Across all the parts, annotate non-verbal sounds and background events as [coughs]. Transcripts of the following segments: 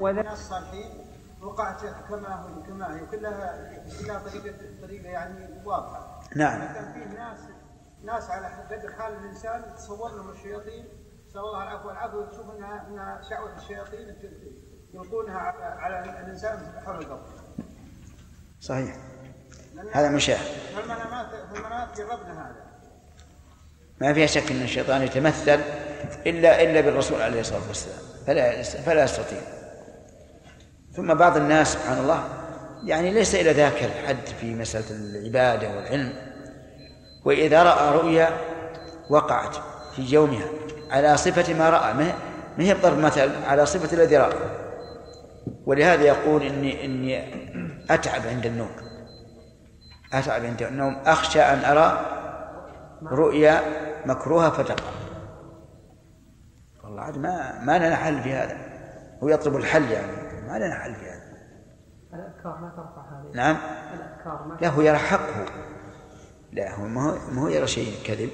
وذا الصالحين وقعت كما هو كما هي. كلها كلها طريقه طريقة يعني واضحة. نعم. كان فيه ناس ناس على قدر حال الإنسان تصور لهم الشياطين. نسال الله العفو والعافية وتشوف انها إنها شعوة الشياطين يلقونها على الإنسان حول القبر صحيح. هذا مشاهد فالمنامات فالمنامات جربنا هذا. ما فيها شك إن الشيطان يتمثل الا إلا بالرسول عليه الصلاة والسلام. فلا فلا يستطيع. ثم بعض الناس سبحان الله يعني ليس إلى ذاك الحد في مسألة العبادة والعلم. وإذا رأى رؤيا وقعت في يومها على صفة ما رأى ما هي بضرب مثل على صفة الذي رأى. ولهذا يقول اني إني أتعب عند النوم. أتعب عند النوم. أخشى أن أرى رؤيا مكروهة فتقع. والله عاد ما ما لنا حل في هذا. هو يطلب الحل يعني. ما لنا حل في هذا. الأذكار ما ترفع هذه. نعم. الأذكار ما لا هو يرى حقه. لا هو ما هو ما هو يرى شيء كذب.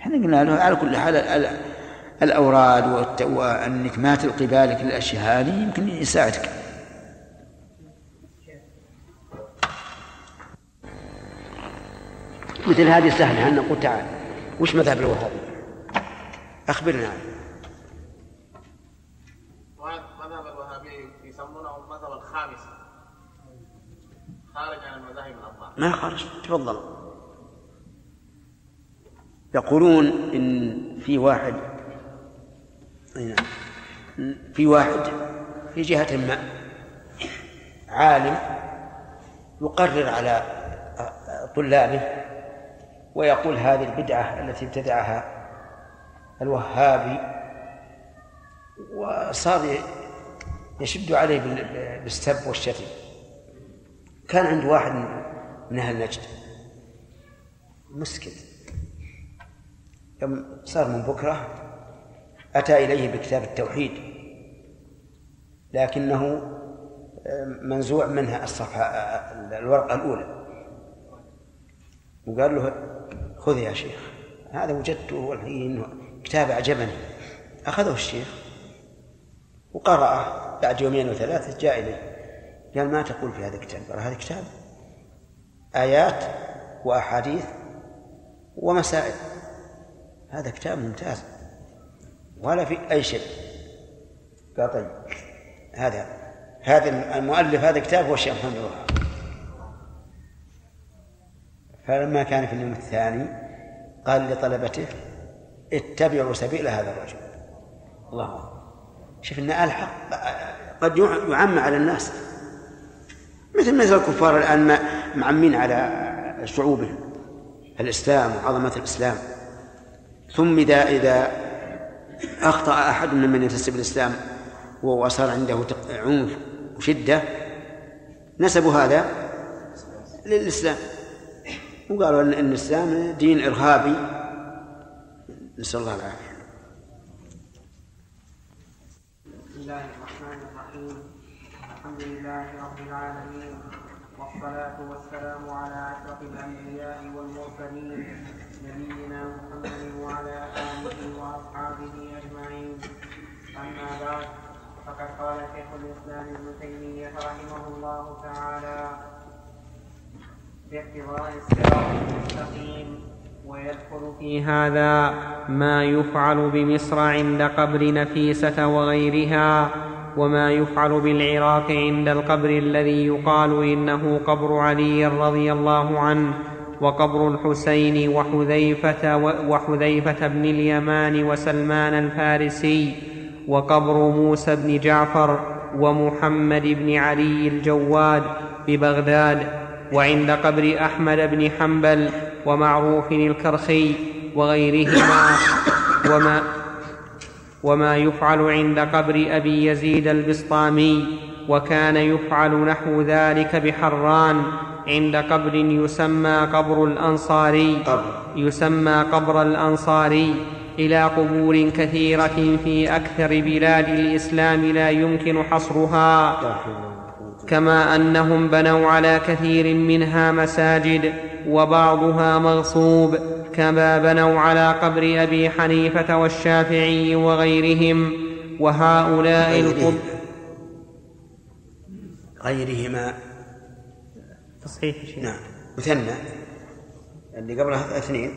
إحنا قلنا له على كل حال ال- الأوراد والت- وأنك ما تلقي بالك للأشياء هذه يمكن يساعدك. مثل هذه سهلة أن نقول تعال وش مذهب الوهابي؟ أخبرنا. عنه مذهب الوهابي يسمونه المذهب الخامس خارج عن المذاهب الأربعة ما خرج. تفضل. يقولون إن في واحد نعم. في واحد في جهة ما عالم يقرر على طلابه ويقول هذه البدعة التي ابتدعها الوهابي وصار يشد عليه بال- بالسب والشتم. كان عند واحد من أهل نجد. مسكت. يوم صار من بكرة أتى إليه بكتاب التوحيد لكنه منزوع منها الصفحة الورقة الأولى. وقال له خذ يا شيخ هذا وجدته والحين كتاب أعجبني. أخذه الشيخ وقرأه. بعد يومين وثلاثة جاء إليه. قال ما تقول في هذا الكتاب؟ قال هذا كتاب آيات وأحاديث ومسائل. هذا كتاب ممتاز. ولا في أي شيء. قال طيب هذا هذا المؤلف هذا كتاب هو الشيخ محمد الوهاب. فلما كان في اليوم الثاني قال لطلبته اتبعوا سبيل هذا الرجل. الله. أكبر. شوف إن الحق قد يعم على الناس. مثل مثل الكفار الآن ما- معمين على شعوبهم الإسلام وعظمه الإسلام. ثم إذا إذا أخطأ أحد ممن ينتسب الإسلام وصار عنده عنف وشدة نسبوا هذا للإسلام. وقالوا إن إن الإسلام دين إرهابي. نسأل الله العافية. بسم الله الرحمن الرحيم. الحمد لله رب العالمين. والصلاة والسلام على أشرف الأنبياء والمرسلين نبينا محمد وعلى آله وأصحابه أجمعين. أما بعد فقد قال شيخ الإسلام ابن تيمية رحمه الله تعالى باقتضاء الصراط المستقيم ويدخل في هذا ما يفعل بمصر عند قبر نفيسة وغيرها وما يفعل بالعراق عند القبر الذي يقال إنه قبر علي رضي الله عنه وقبر الحسين وحذيفة وحذيفة بن اليمان وسلمان الفارسي وقبر موسى بن جعفر ومحمد بن علي الجواد ببغداد وعند قبر أحمد بن حنبل ومعروف الكرخي وغيرهما وما وما يفعل عند قبر أبي يزيد البسطامي وكان يفعل نحو ذلك بحران عند قبر يسمى قبر الأنصاري. يسمى قبر الأنصاري. إلى قبور كثيرة في أكثر بلاد الإسلام لا يمكن حصرها. كما أنهم بنوا على كثير منها مساجد وبعضها مغصوب. كما بنوا على قبر أبي حنيفة والشافعي وغيرهم وهؤلاء القبور غيرهما. تصحيح شيء نعم. مثنى. اللي قبلها اثنين.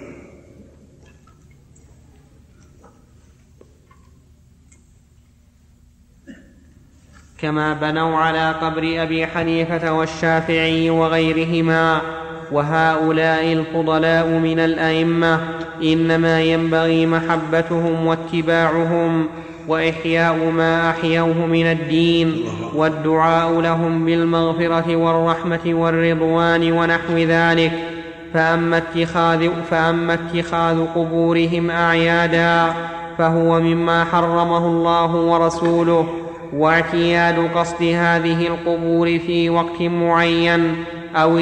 كما بنوا على قبر أبي حنيفة والشافعي وغيرهما وهؤلاء الفضلاء من الأئمة إنما ينبغي محبتهم واتباعهم وإحياء ما أحيوه من الدين والدعاء لهم بالمغفرة والرحمة والرضوان ونحو ذلك. فأما اتخاذ, فأما اتخاذ قبورهم أعيادا فهو مما حرمه الله ورسوله وإعتياد قصد هذه القبور في وقت معين أو,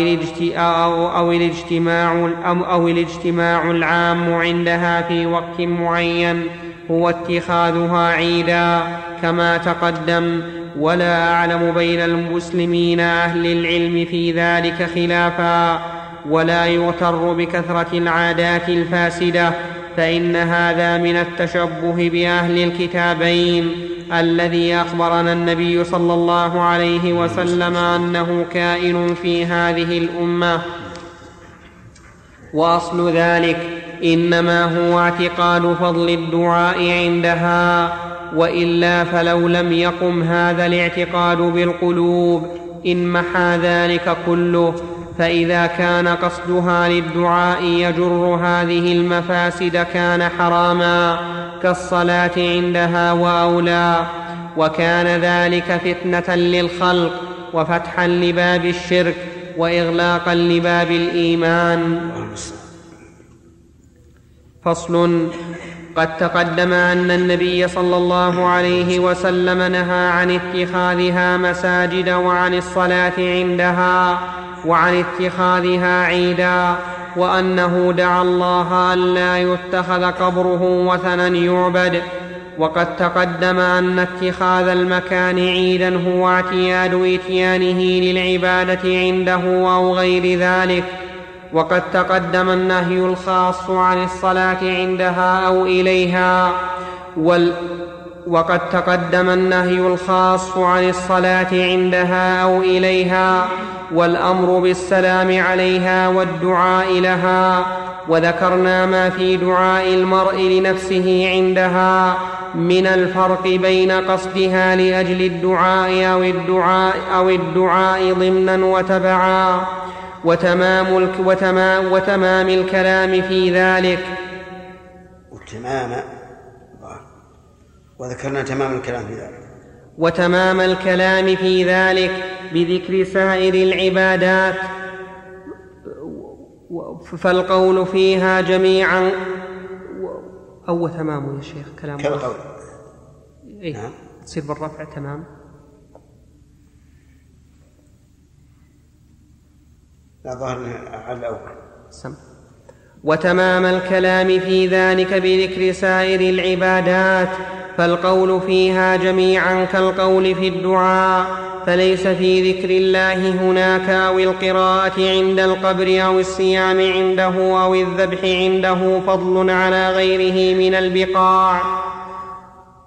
أو, أو, الاجتماع أو الاجتماع العام عندها في وقت معين هو اتخاذها عيدا كما تقدم. ولا أعلم بين المسلمين أهل العلم في ذلك خلافا. ولا يغتر بكثرة العادات الفاسدة فإن هذا من التشبه بأهل الكتابين. الذي أخبرنا النبي صلى الله عليه وسلم أنه كائن في هذه الأمة. وأصل ذلك إنما هو اعتقاد فضل الدعاء عندها وإلا فلو لم يقم هذا الاعتقاد بالقلوب إن محى ذلك كله فإذا كان قصدها للدعاء يجر هذه المفاسد كان حراما. كالصلاة عندها وأولى وكان ذلك فتنة للخلق وفتحا لباب الشرك وإغلاقا لباب الإيمان. فصل قد تقدم أن النبي صلى الله عليه وسلم نهى عن اتخاذها مساجد وعن الصلاة عندها وعن اتخاذها عيدا. وأنه دعا الله ألا يتخذ قبره وثنا يعبد. وقد تقدم أن اتخاذ المكان عيدا هو اعتياد إتيانه للعبادة عنده أو غير ذلك. وقد تقدم النهي الخاص عن الصلاة عندها أو إليها. وال وقد تقدم النهي الخاص عن الصلاة عندها أو إليها والأمر بالسلام عليها والدعاء لها وذكرنا ما في دعاء المرء لنفسه عندها من الفرق بين قصدها لأجل الدعاء أو الدعاء أو الدعاء ضمنا وتبعا وتمام وتمام, وتمام الكلام في ذلك. وتمام وذكرنا تمام الكلام في ذلك. وتمام الكلام في ذلك بذكر سائر العبادات. فالقول فيها جميعا. أو تمام يا شيخ كلام كالقول. إيه نعم. تصير بالرفع تمام. لا ظهر على الأول. سم. وتمام الكلام في ذلك بذكر سائر العبادات. فالقول فيها جميعا كالقول في الدعاء فليس في ذكر الله هناك أو القراءة عند القبر أو الصيام عنده أو الذبح عنده فضل على غيره من البقاع.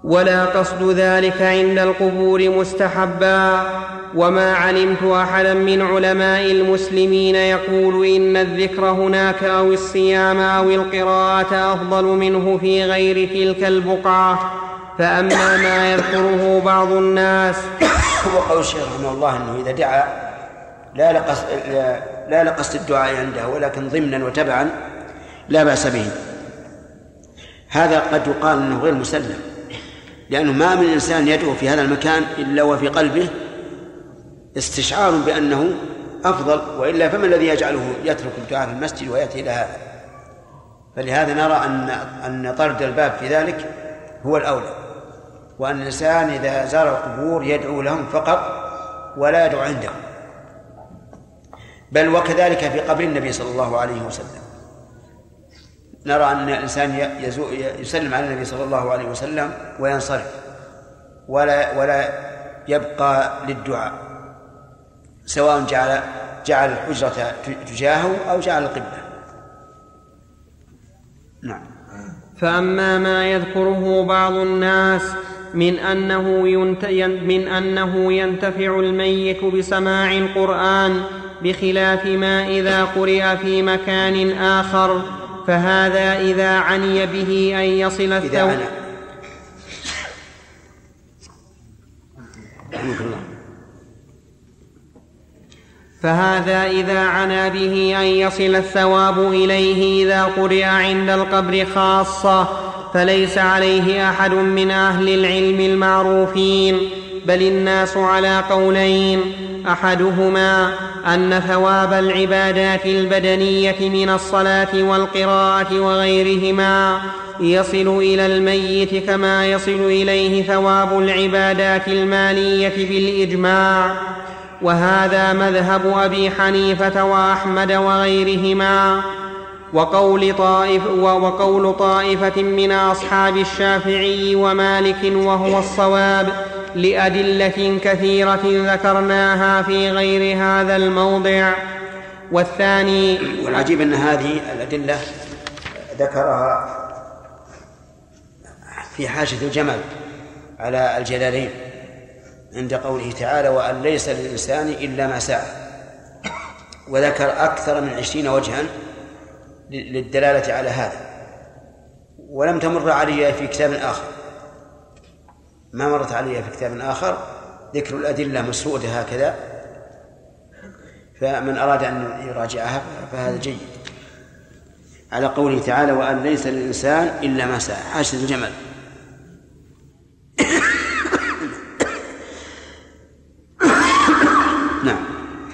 ولا قصد ذلك عند القبور مستحبا. وما علمت احدا من علماء المسلمين يقول إن الذكر هناك أو الصيام أو القراءة أفضل منه في غير تلك البقعة. فأما ما يذكره بعض الناس هو قول الشيخ رحمه الله أنه إذا دعا لا لقصد لا لقصد الدعاء عنده ولكن ضمنا وتبعا لا بأس به. هذا قد يقال أنه غير مسلم لأنه ما من إنسان يدعو في هذا المكان إلا وفي قلبه استشعار بأنه أفضل وإلا فما الذي يجعله يترك الدعاء في المسجد ويأتي إلى هذا؟ فلهذا نرى ان أن طرد الباب في ذلك هو الأولى. وأن الإنسان إذا زار القبور يدعو لهم فقط ولا يدعو عندهم. بل وكذلك في قبر النبي صلى الله عليه وسلم. نرى أن الإنسان يسلم على النبي صلى الله عليه وسلم وينصرف ولا ولا يبقى للدعاء. سواء جعل جعل الحجرة تجاهه أو جعل القبلة. نعم. فأما ما يذكره بعض الناس من أنه, ينت... من أنه ينتفع الميت بسماع القرآن بخلاف ما إذا قرئ في مكان آخر فهذا إذا عني به أن يصل الثوب. فهذا إذا عنا به أن يصل الثواب إليه إذا قرئ عند القبر خاصة. فليس عليه أحد من أهل العلم المعروفين بل الناس على قولين أحدهما أن ثواب العبادات البدنية من الصلاة والقراءة وغيرهما يصل إلى الميت كما يصل إليه ثواب العبادات المالية بالإجماع. وهذا مذهب أبي حنيفة وأحمد وغيرهما. وقول, طائف وقول طائفة من أصحاب الشافعي ومالك وهو الصواب لأدلة كثيرة ذكرناها في غير هذا الموضع. والثاني والعجيب أن هذه الأدلة ذكرها في حاشة الجمل على الجلالين عند قوله تعالى وأن ليس للإنسان إلا ما سعى. وذكر أكثر من عشرين وجها للدلالة على هذا. ولم تمر علي في كتاب آخر. ما مرت علي في كتاب آخر ذكر الأدلة مسرودة هكذا. فمن أراد أن يراجعها فهذا جيد. على قوله تعالى وأن ليس للإنسان إلا ما سعى. حاشد الجمل. [coughs] نعم.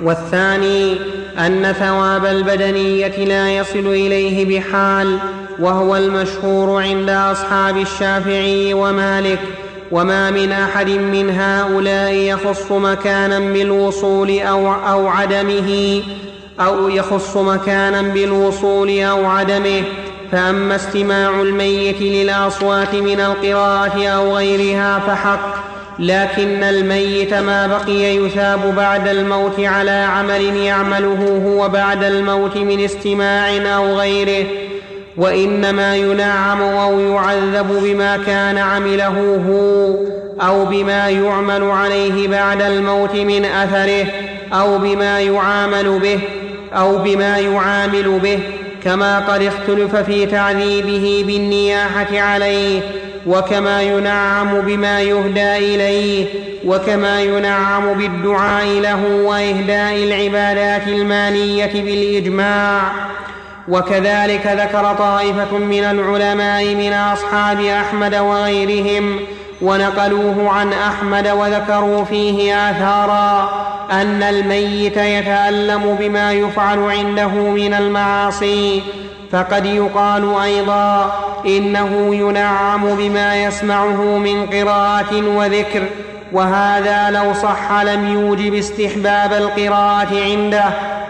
والثاني أن ثواب البدنية لا يصل إليه بحال وهو المشهور عند أصحاب الشافعي ومالك وما من أحد من هؤلاء يخص مكانا بالوصول أو أو عدمه أو يخص مكانا بالوصول أو عدمه. فأما استماع الميت للأصوات من القراءة أو غيرها فحق. لكن الميت ما بقي يثاب بعد الموت على عمل يعمله هو بعد الموت من استماع أو غيره وإنما ينعم أو يعذب بما كان عمله هو أو بما يعمل عليه بعد الموت من أثره أو بما يعامل به أو بما يعامل به كما قد اختلف في تعذيبه بالنياحة عليه وكما ينعم بما يهدى إليه وكما ينعم بالدعاء له وإهداء العبادات المالية بالإجماع. وكذلك ذكر طائفة من العلماء من أصحاب أحمد وغيرهم ونقلوه عن أحمد وذكروا فيه آثارا أن الميت يتألم بما يفعل عنده من المعاصي فقد يقال أيضا إنه ينعم بما يسمعه من قراءة وذكر وهذا لو صح لم يوجب استحباب القراءة عنده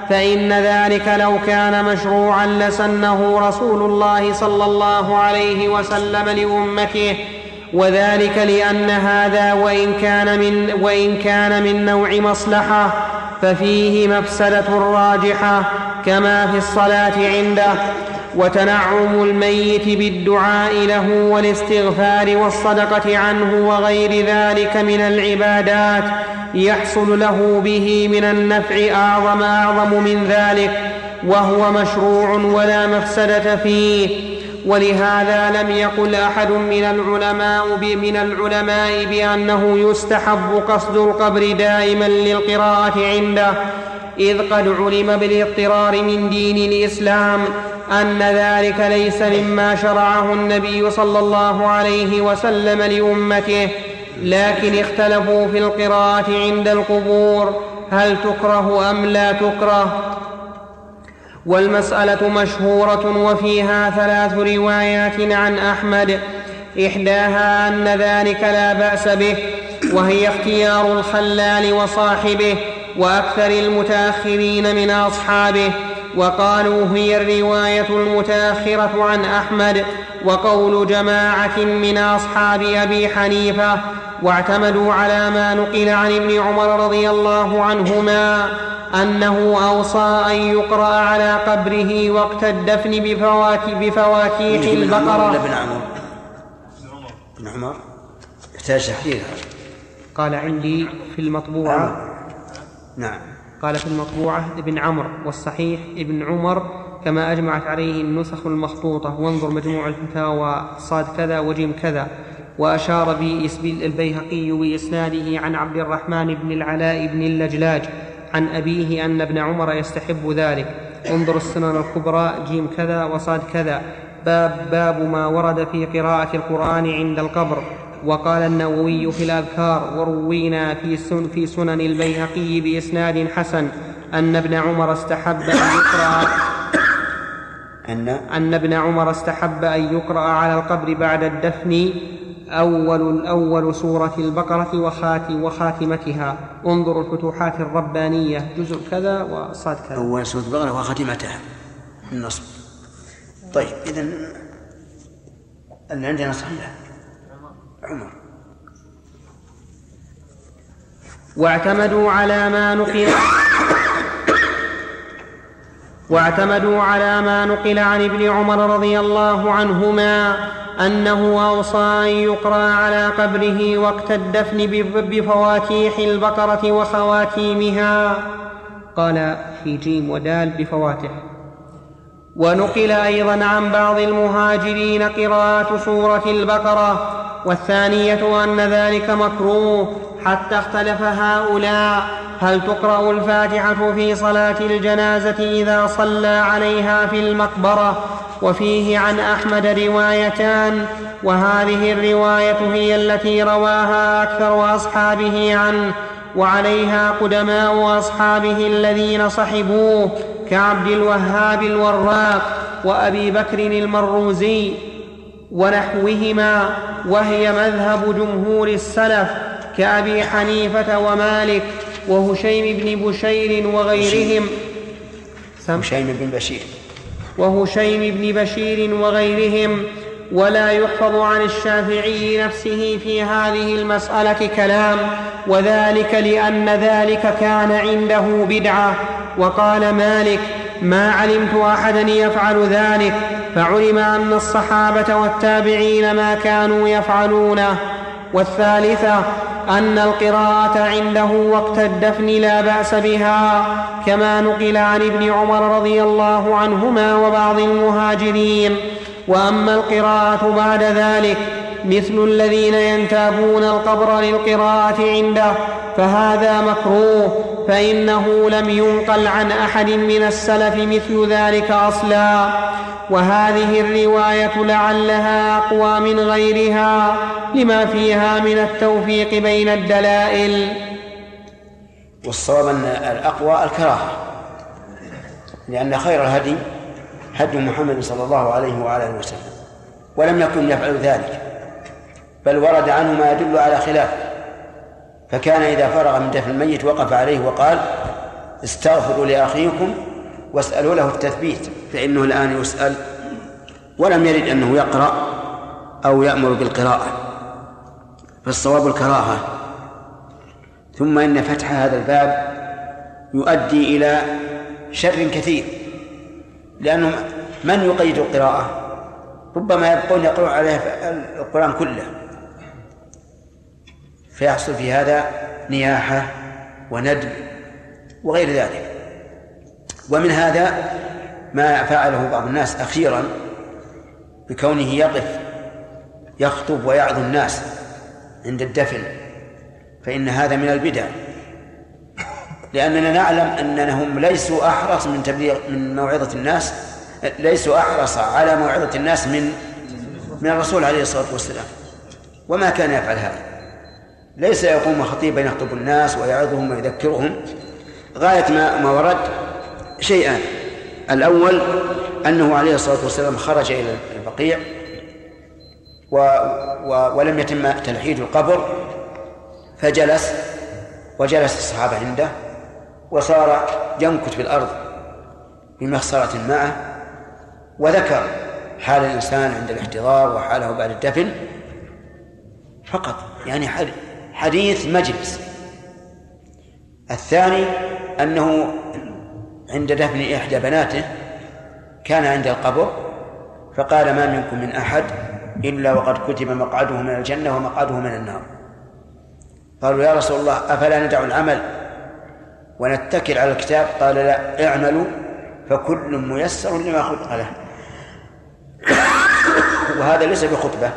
فإن ذلك لو كان مشروعا لسنه رسول الله صلى الله عليه وسلم لأمته وذلك لأن هذا وإن كان من وإن كان من نوع مصلحة ففيه مفسدة راجحة كما في الصلاة عنده. وتنعم الميت بالدعاء له والاستغفار والصدقة عنه وغير ذلك من العبادات يحصل له به من النفع أعظم أعظم من ذلك وهو مشروع ولا مفسدة فيه. ولهذا لم يقل أحد من العلماء من العلماء بأنه يستحب قصد القبر دائما للقراءة عنده إذ قد علم بالاضطرار من دين الإسلام. أن ذلك ليس مما شرعه النبي صلى الله عليه وسلم لأمته لكن اختلفوا في القراءة عند القبور هل تكره أم لا تكره؟ والمسألة مشهورة وفيها ثلاث روايات عن أحمد إحداها أن ذلك لا بأس به وهي اختيار الخلال وصاحبه وأكثر المتأخرين من أصحابه. وقالوا هي الرواية المتأخرة عن أحمد وقول جماعة من أصحاب أبي حنيفة واعتمدوا على ما نقل عن ابن عمر رضي الله عنهما أنه أوصى أن يقرأ على قبره وقت الدفن بفواكه بفواكيح البقرة. بن عمر؟ بن عمر. يحتاج تحرير قال عندي في المطبوعة. نعم. قال في المطبوعة ابن عمرو والصحيح ابن عمر كما أجمعت عليه النسخ المخطوطة وانظر مجموع الفتاوى صاد كذا وجيم كذا. وأشار بإسبيل البيهقي بإسناده عن عبد الرحمن بن العلاء بن اللجلاج عن أبيه أن ابن عمر يستحب ذلك. انظر السنن الكبرى جيم كذا وصاد كذا. باب باب ما ورد في قراءة القرآن عند القبر. وقال النووي في الأذكار وروينا في سن في سنن البيهقي بإسناد حسن أن ابن عمر استحب أن يقرأ أن؟ أن ابن عمر استحب أن يقرأ على القبر بعد الدفن أول الأول سورة البقرة وخات وخاتمتها. انظروا الفتوحات الربانية. جزء كذا وصاد كذا. أول سورة البقرة وختمتها النصب. طيب إذا اللي عندنا صحيح عمر. واعتمدوا على ما نقل واعتمدوا على ما نقل عن ابن عمر رضي الله عنهما أنه أوصى أن يقرأ على قبره وقت الدفن بفواتيح البقرة وخواتيمها. قال في جيم ودال بفواتح. ونقل أيضا عن بعض المهاجرين قراءة سورة البقرة والثانية أن ذلك مكروه حتى اختلف هؤلاء. هل تقرأ الفاتحة في صلاة الجنازة إذا صلى عليها في المقبرة؟ وفيه عن أحمد روايتان وهذه الرواية هي التي رواها أكثر أصحابه عنه وعليها قدماء أصحابه الذين صحبوه كعبد الوهاب الوراق وأبي بكر المروزي ونحوهما وهي مذهب جمهور السلف كأبي حنيفة ومالك وهشيم بن بشير وغيرهم. هشيم. بن بشير. وهشيم بن بشير وغيرهم. ولا يحفظ عن الشافعي نفسه في هذه المسألة كلام وذلك لأن ذلك كان عنده بدعة. وقال مالك ما علمت أحدا يفعل ذلك فعلم أن الصحابة والتابعين ما كانوا يفعلونه. والثالثة أن القراءة عنده وقت الدفن لا بأس بها كما نقل عن ابن عمر رضي الله عنهما وبعض المهاجرين. وأما القراءة بعد ذلك مثل الذين ينتابون القبر للقراءة عنده فهذا مكروه فإنه لم ينقل عن أحد من السلف مثل ذلك أصلا. وهذه الرواية لعلها أقوى من غيرها لما فيها من التوفيق بين الدلائل. والصواب أن الأقوى الكراهة لأن خير الهدي هدي محمد صلى الله عليه وعلى اله وسلم ولم يكن يفعل ذلك بل ورد عنه ما يدل على خلافه فكان إذا فرغ من دفن الميت وقف عليه وقال استغفروا لأخيكم واسألوا له التثبيت فإنه الآن يسأل ولم يرد أنه يقرأ أو يأمر بالقراءة فالصواب الكراهة. ثم إن فتح هذا الباب يؤدي إلى شر كثير. لأنه من يقيد القراءة؟ ربما يبقون يقرؤون عليه القرآن كله. فيحصل في هذا نياحة وندب وغير ذلك. ومن هذا ما فعله بعض الناس أخيرا بكونه يقف يخطب ويعظ الناس عند الدفن فإن هذا من البدع. لأننا نعلم أنهم ليسوا أحرص من تبليغ من موعظة الناس ليسوا أحرص على موعظة الناس من من الرسول عليه الصلاة والسلام. وما كان يفعل هذا. ليس يقوم خطيبا يخطب الناس ويعظهم ويذكرهم. غاية ما ما ورد شيئان الأول أنه عليه الصلاة والسلام خرج إلى البقيع و و ولم يتم تلحيد القبر فجلس وجلس الصحابة عنده. وصار ينكت في الأرض بمخصرة معه وذكر حال الإنسان عند الاحتضار وحاله بعد الدفن فقط يعني حديث مجلس. الثاني أنه عند دفن إحدى بناته كان عند القبر فقال ما منكم من أحد إلا وقد كتب مقعده من الجنة ومقعده من النار. قالوا يا رسول الله أفلا ندع العمل؟ ونتكل على الكتاب قال لا اعملوا فكل ميسر لما خلق. له وهذا ليس بخطبة.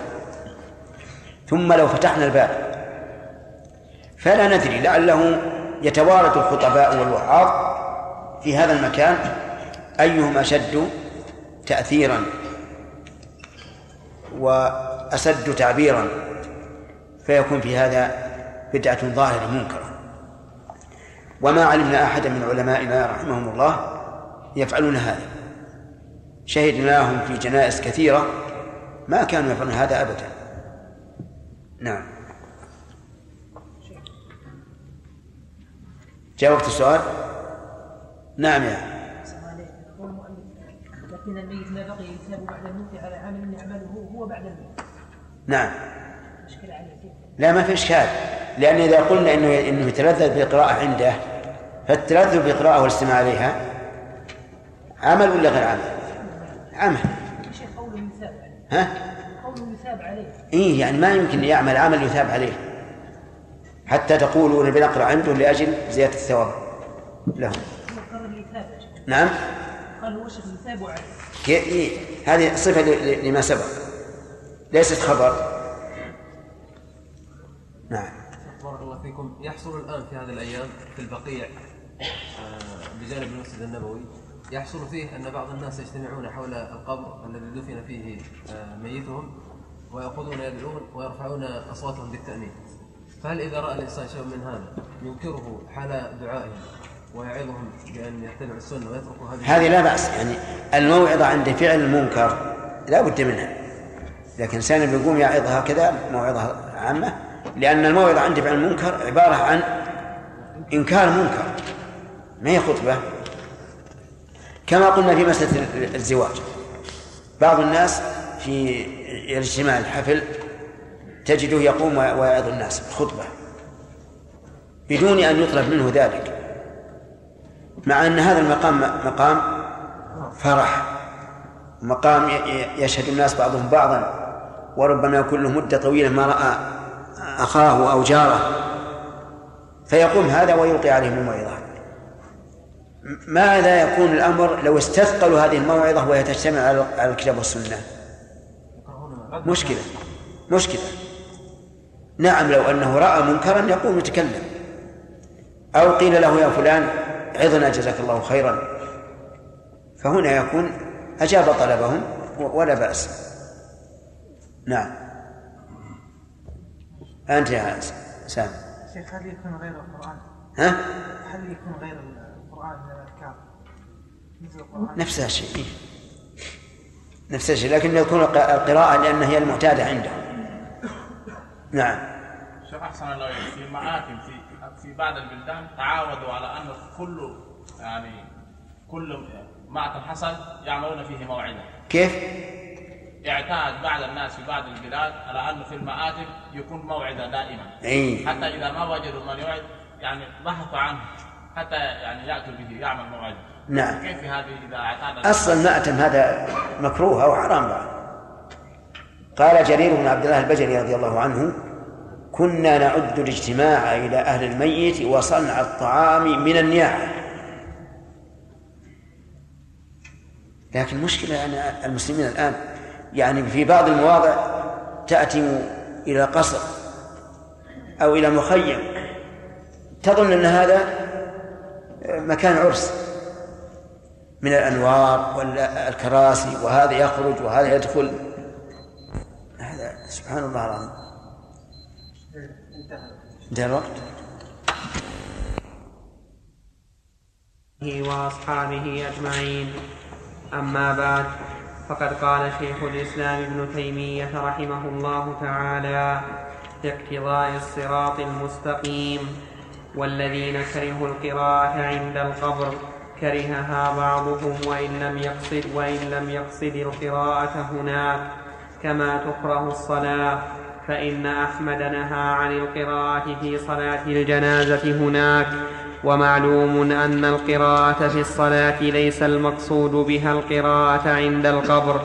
ثم لو فتحنا الباب فلا ندري لعله يتوارد الخطباء والوعاظ في هذا المكان أيهم أشد تأثيرا وأسد تعبيرا فيكون في هذا بدعة ظاهرة منكرة. وما علمنا أحدا من علمائنا رحمهم الله يفعلون هذا. شهدناهم في جنائز كثيرة ما كانوا يفعلون هذا أبدا. نعم. جاوبت السؤال؟ نعم يا لكن الميت ما بقي يثاب بعد الموت على عمل يعمله هو بعد الموت نعم. مشكلة عليه لا ما في إشكال لأن إذا قلنا إنه إنه يتلذذ بالقراءة عنده فالتلذذ بالقراءة والاستماع عليها عمل ولا غير عمل؟ عمل. شيخ قوله يثاب عليه. ها؟ قوله يثاب عليه. إيه يعني ما يمكن يعمل عمل يثاب عليه. حتى تقولوا نبي نقرأ عنده لأجل زيادة الثواب له. شيخ. نعم. قال هو الشيخ يثاب عليه. إيه هذه صفة لما سبق. ليست خبر. نعم. بارك الله فيكم. يحصل الآن في هذه الأيام في البقيع آه، بجانب المسجد النبوي يحصل فيه أن بعض الناس يجتمعون حول القبر الذي دفن فيه آه، ميتهم ويأخذون يدعون ويرفعون أصواتهم بالتأمين فهل إذا رأى الإنسان شيئا من هذا ينكره حال دعائهم ويعظهم بأن يتبعوا السنة ويتركوا هذه هذه لا بأس يعني الموعظة عند فعل المنكر لا بد منها. لكن إنسان بيقوم يعظ هكذا موعظة عامة لأن الموعظة عند فعل المنكر عبارة عن إنكار منكر ما هي خطبة؟ كما قلنا في مسألة الزواج بعض الناس في الاجتماع الحفل تجده يقوم ويعظ الناس خطبة بدون أن يطلب منه ذلك مع أن هذا المقام مقام فرح مقام يشهد الناس بعضهم بعضا وربما يكون له مدة طويلة ما رأى أخاه أو جاره فيقوم هذا ويلقي عليهم الموعظة. ماذا يكون الأمر لو استثقلوا هذه الموعظة وهي تجتمع على الكتاب والسنة؟ مشكلة مشكلة. نعم لو أنه رأى منكرا يقوم يتكلم. أو قيل له يا فلان عظنا جزاك الله خيرا. فهنا يكون أجاب طلبهم ولا بأس. نعم. أنت يا سامي. شيخ هل يكون غير القرآن؟ ها؟ هل يكون غير القرآن من الأذكار؟ نفس الشيء. نفس الشيء لكن يكون الق- القراءة لأن هي المعتادة عندهم. نعم. شيخ أحسن الله في المآتم في في بعض البلدان تعاودوا على أن كل يعني كل مأتم حصل يعملون فيه موعظه كيف؟ اعتاد بعض الناس في بعض البلاد على انه في المآتم يكون موعظه دائما. أي. حتى إذا ما وجدوا من يوعظ يعني بحثوا عنه. حتى يعني يأتوا به يعمل موعظه نعم. كيف هذه إذا اعتاد أصل المأتم هذا مكروه أو حرام؟ بعد قال جرير بن عبد الله البجلي رضي الله عنه كنا نعد الاجتماع إلى أهل الميت وصنع الطعام من النياحة. لكن المشكلة أن المسلمين الآن يعني في بعض المواضع تأتي إلى قصر أو إلى مخيم. تظن أن هذا مكان عرس من الأنوار والكراسي وهذا يخرج وهذا يدخل. هذا سبحان الله العظيم. انتهى الوقت. وأصحابه أجمعين. أما بعد. فقد قال شيخ الإسلام ابن تيمية رحمه الله تعالى في اقتضاء الصراط المستقيم والذين كرهوا القراءة عند القبر كرهها بعضهم وإن لم يقصد وإن لم يقصد القراءة هناك كما تكره الصلاة فإن أحمد نهى عن القراءة في صلاة الجنازة هناك ومعلوم أن القراءة في الصلاة ليس المقصود بها القراءة عند القبر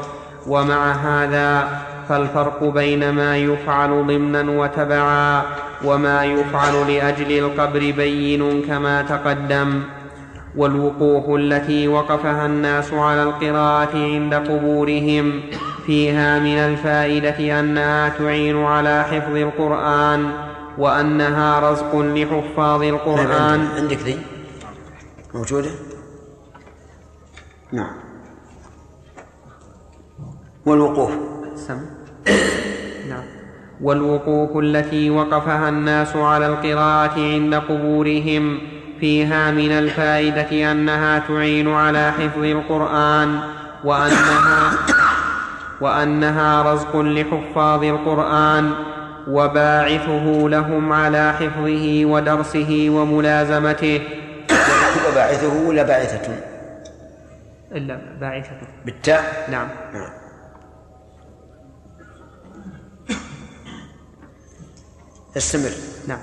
ومع هذا فالفرق بين ما يفعل ضمنا وتبعا وما يفعل لأجل القبر بين كما تقدم. والوقوف التي وقفها الناس على القراءة عند قبورهم فيها من الفائدة أنها تعين على حفظ القرآن. وأنها رزق لحفاظ القرآن. عندك ذي؟ موجودة؟ نعم. والوقوف. سم. [coughs] نعم. والوقوف التي وقفها الناس على القراءة عند قبورهم فيها من الفائدة أنها تعين على حفظ القرآن وأنها [coughs] وأنها رزق لحفاظ القرآن وباعثه لهم على حفظه ودرسه وملازمته. وباعثه ولا باعثة؟ إلا باعثة. بالتاء؟ نعم. نعم. استمر. نعم.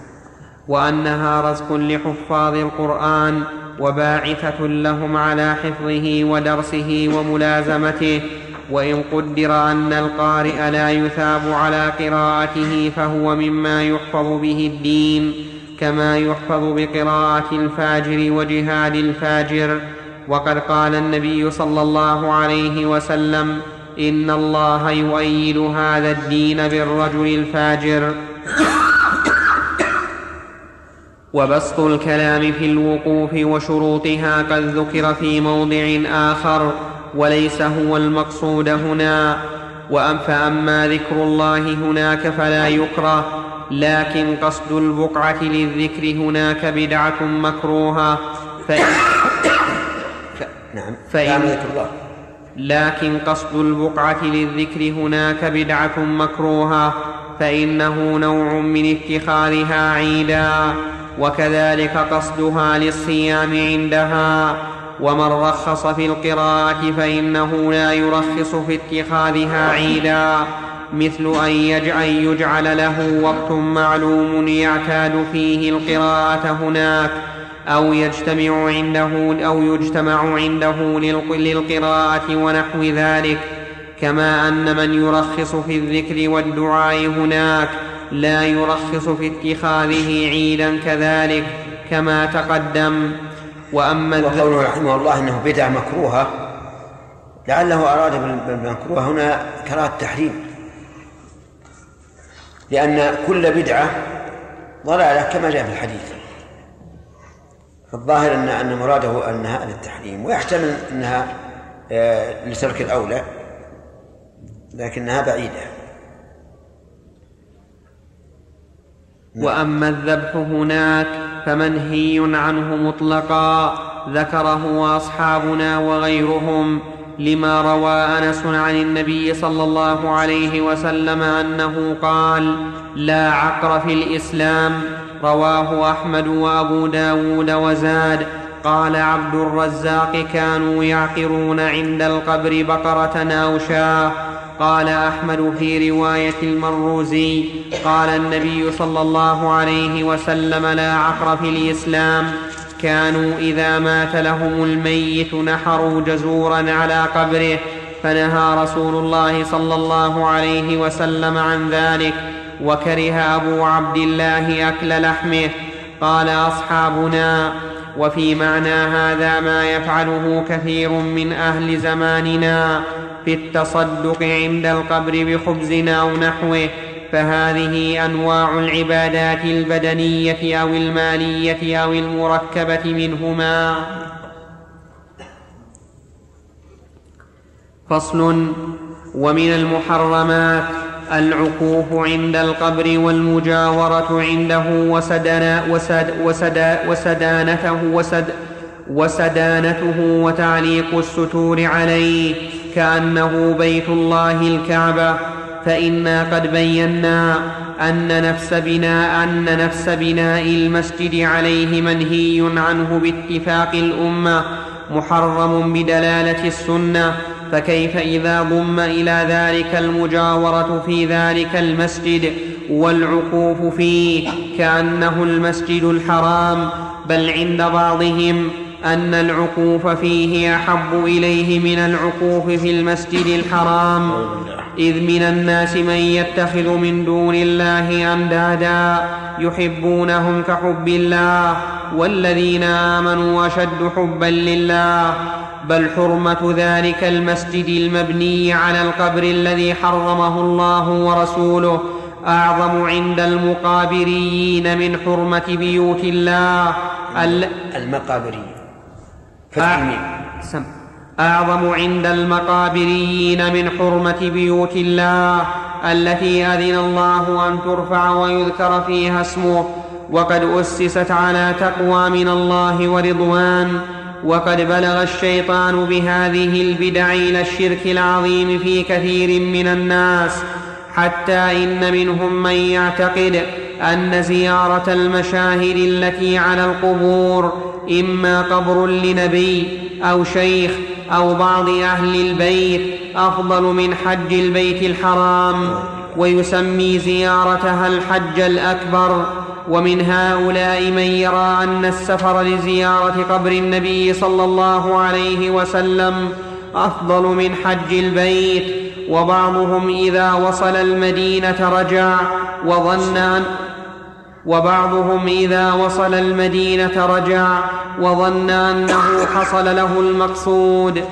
وأنها رزق لحفاظ القرآن وباعثة لهم على حفظه ودرسه وملازمته. وإن قدر أن القارئ لا يثاب على قراءته فهو مما يحفظ به الدين كما يحفظ بقراءة الفاجر وجهاد الفاجر. وقد قال النبي صلى الله عليه وسلم إن الله يؤيد هذا الدين بالرجل الفاجر. وبسط الكلام في الوقوف وشروطها قد ذكر في موضع آخر. وليس هو المقصود هنا. وأم فأما ذكر الله هناك فلا يكره لكن قصد البقعة للذكر هناك بدعة مكروهة. فإن [coughs] نعم. فإن ذكر الله. لكن قصد البقعة للذكر هناك بدعة مكروهة. فإنه نوع من اتخاذها عيدا. وكذلك قصدها للصيام عندها. ومن رخص في القراءة فإنه لا يرخص في اتخاذها عيدا. مثل أن يجعل له وقت معلوم يعتاد فيه القراءة هناك أو يجتمع عنده أو يجتمع عنده للقراءة ونحو ذلك. كما أن من يرخص في الذكر والدعاء هناك لا يرخص في اتخاذه عيدا كذلك كما تقدم. وأما وقوله رحمه الله أنه بدعة مكروهة لعله أراد بالمكروه. هنا كراهة التحريم لأن كل بدعة ضلالة كما جاء في الحديث. فالظاهر أن أن مراده أنها للتحريم ويحتمل أنها آه، لترك الأولى لكنها بعيدة. وأما الذبح هناك فمنهي عنه مطلقا. ذكره أصحابنا وغيرهم لما روى أنس عن النبي صلى الله عليه وسلم أنه قال لا عقر في الإسلام رواه أحمد وأبو داود وزاد. قال عبد الرزاق كانوا يعقرون عند القبر بقرة أو شاة قال أحمد في رواية المروزي قال النبي صلى الله عليه وسلم لا عقر في الإسلام. كانوا إذا مات لهم الميت نحروا جزورا على قبره فنهى رسول الله صلى الله عليه وسلم عن ذلك وكره أبو عبد الله أكل لحمه. قال أصحابنا وفي معنى هذا ما يفعله كثير من أهل زماننا في التصدق عند القبر بخبز أو نحوه فهذه أنواع العبادات البدنية أو المالية أو المركبة منهما. فصل ومن المحرمات العكوف عند القبر والمجاورة عنده وسدنا وسد وسد وسدانته وسد وسدانته وتعليق الستور عليه. كأنه بيت الله الكعبة فإنا قد بينا أن نفس بناء أن نفس بناء المسجد عليه منهي عنه باتفاق الأمة محرم بدلالة السنة فكيف إذا ضم إلى ذلك المجاورة في ذلك المسجد والعقوف فيه كأنه المسجد الحرام بل عند بعضهم أن العكوف فيه أحب إليه من العكوف في المسجد الحرام. إذ من الناس من يتخذ من دون الله أندادا يحبونهم كحب الله والذين آمنوا أشد حبا لله. بل حرمة ذلك المسجد المبني على القبر الذي حرمه الله ورسوله أعظم عند المقابريين من حرمة بيوت الله. المقابريين. سم. أعظم عند المقابريين من حرمة بيوت الله التي أذن الله أن ترفع ويذكر فيها اسمه وقد أسست على تقوى من الله ورضوان وقد بلغ الشيطان بهذه البدع إلى الشرك العظيم في كثير من الناس حتى إن منهم من يعتقد أن زيارة المشاهد التي على القبور إما قبر لنبي أو شيخ أو بعض أهل البيت أفضل من حج البيت الحرام ويسمي زيارتها الحج الأكبر. ومن هؤلاء من يرى أن السفر لزيارة قبر النبي صلى الله عليه وسلم أفضل من حج البيت وبعضهم إذا وصل المدينة رجع وظن أن وبعضهم إذا وصل المدينة رجع وظن أنه حصل له المقصود.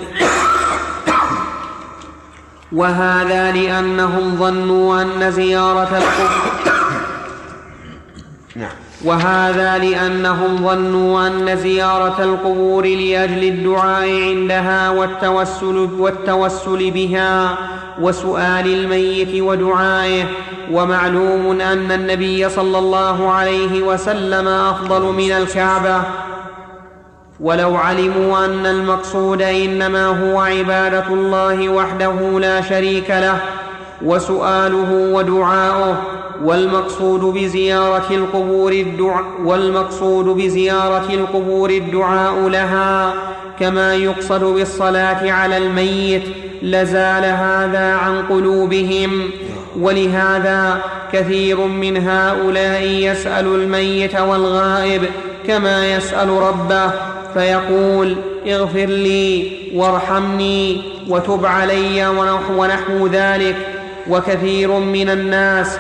وهذا لأنهم ظنوا أن زيارة القبور نعم. وهذا لأنهم ظنوا أن زيارة القبور لأجل الدعاء عندها والتوسل, والتوسل بها وسؤال الميت ودعائه. ومعلوم أن النبي صلى الله عليه وسلم أفضل من الكعبة. ولو علموا أن المقصود إنما هو عبادة الله وحده لا شريك له وسؤاله ودعاؤه. والمقصود بزيارة القبور الدعاء والمقصود بزيارة القبور الدعاء لها كما يقصد بالصلاة على الميت لزال هذا عن قلوبهم. ولهذا كثير من هؤلاء يسأل الميت والغائب كما يسأل ربه فيقول اغفر لي وارحمني وتب علي ونحو ذلك. وكثير من الناس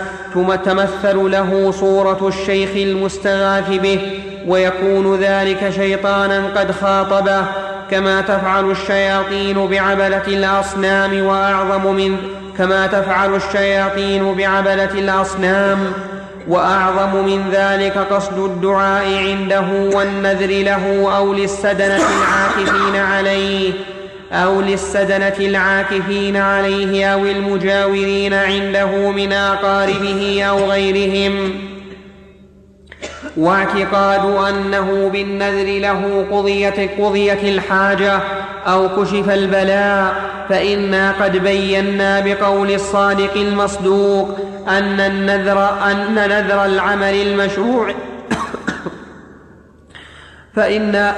تمثل له صورة الشيخ المستغاث به ويكون ذلك شيطانا قد خاطبه كما تفعل الشياطين بعبدة الأصنام وأعظم من كما تفعل الشياطين بعبدة الأصنام وأعظم من ذلك قصد الدعاء عنده والنذر له أو للسدنة العاكفين عليه. أو للسدنة العاكفين عليه أو المجاورين عنده من أقاربه أو غيرهم. واعتقاد أنه بالنذر له قضيت, قضيت الحاجة أو كشف البلاء فإنا قد بينا بقول الصادق المصدوق أن النذر أن نذر العمل المشروع. [coughs] فإن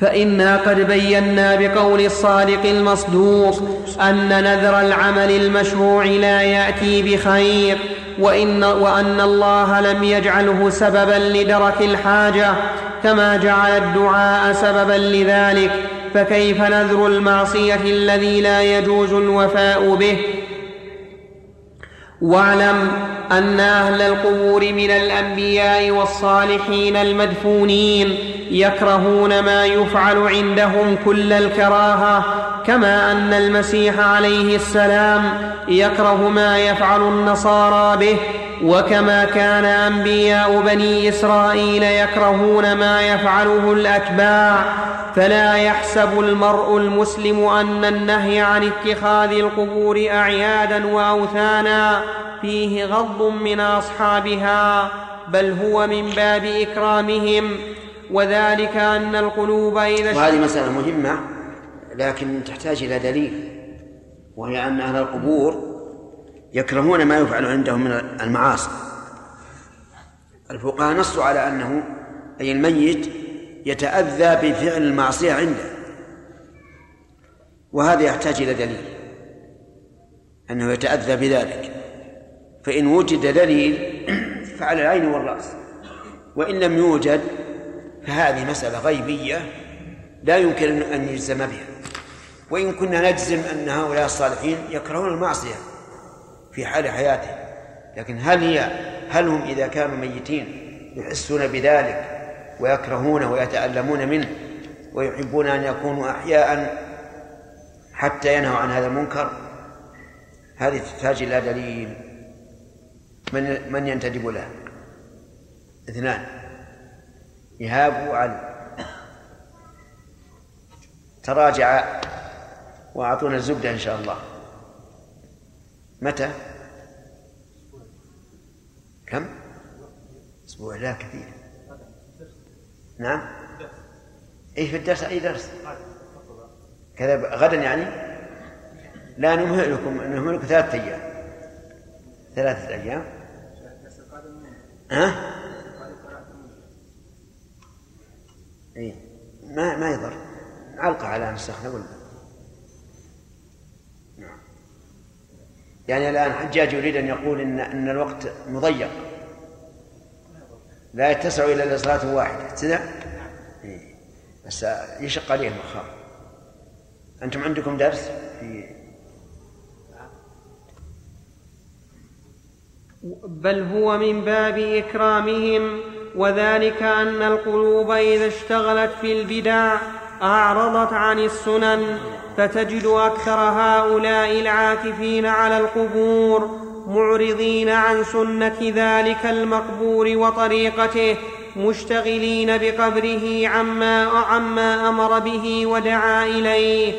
فإنا قد بينا بقول الصادق المصدوق أن نذر العمل المشروع لا يأتي بخير وإن, وأن الله لم يجعله سببا لدرك الحاجة كما جعل الدعاء سببا لذلك فكيف نذر المعصية الذي لا يجوز الوفاء به؟ واعلم أن أهل القبور من الأنبياء والصالحين المدفونين يكرهون ما يفعل عندهم كل الكراهة كما أن المسيح عليه السلام يكره ما يفعل النصارى به وكما كان أنبياء بني إسرائيل يكرهون ما يفعله الأتباع فلا يحسب المرء المسلم أن النهي عن اتخاذ القبور أعيادا وأوثانا فيه غض من أصحابها بل هو من باب إكرامهم. وذلك أن القلوب إذا وهذه مسألة مهمة لكن تحتاج إلى دليل وهي أن أهل القبور يكرهون ما يفعل عندهم من المعاصي. الفقهاء نصوا على أنه أي الميت يتأذى بفعل المعصية عنده. وهذا يحتاج إلى دليل. أنه يتأذى بذلك. فإن وجد دليل [clears throat] فعلى العين والرأس. وإن لم يوجد فهذه مسألة غيبية لا يمكن أن يجزم بها. وإن كنا نجزم أن هؤلاء الصالحين يكرهون المعصية. في حال حياتهم لكن هل هي هل هم إذا كانوا ميتين يحسون بذلك ويكرهونه ويتألمون منه ويحبون أن يكونوا أحياء حتى ينهوا عن هذا المنكر؟ هذه تحتاج إلى دليل. من من ينتدب له؟ اثنان. إيهاب وعلي. تراجع وأعطونا الزبدة إن شاء الله. متى؟ كم؟ أسبوع لا كثير. نعم. إيه في الدرس؟ أي درس؟ كذا غدا يعني؟ لا نمهلكم نمهلكم ثلاثة أيام. ثلاثة أيام. ها؟ إيه. ما ما يضر. علقة على نسخنا ولا يعني الآن حجاج يريد أن يقول إن أن الوقت مضيق. لا يتسع إلا لصلاة واحدة. كذا إيه. بس يشق عليهم أخاف أنتم عندكم درس في بل هو من باب إكرامهم وذلك أن القلوب إذا اشتغلت في البدع أعرضت عن السنن فتجد أكثر هؤلاء العاكفين على القبور معرضين عن سنة ذلك المقبور وطريقته مشتغلين بقبره عما عما أمر به ودعا إليه.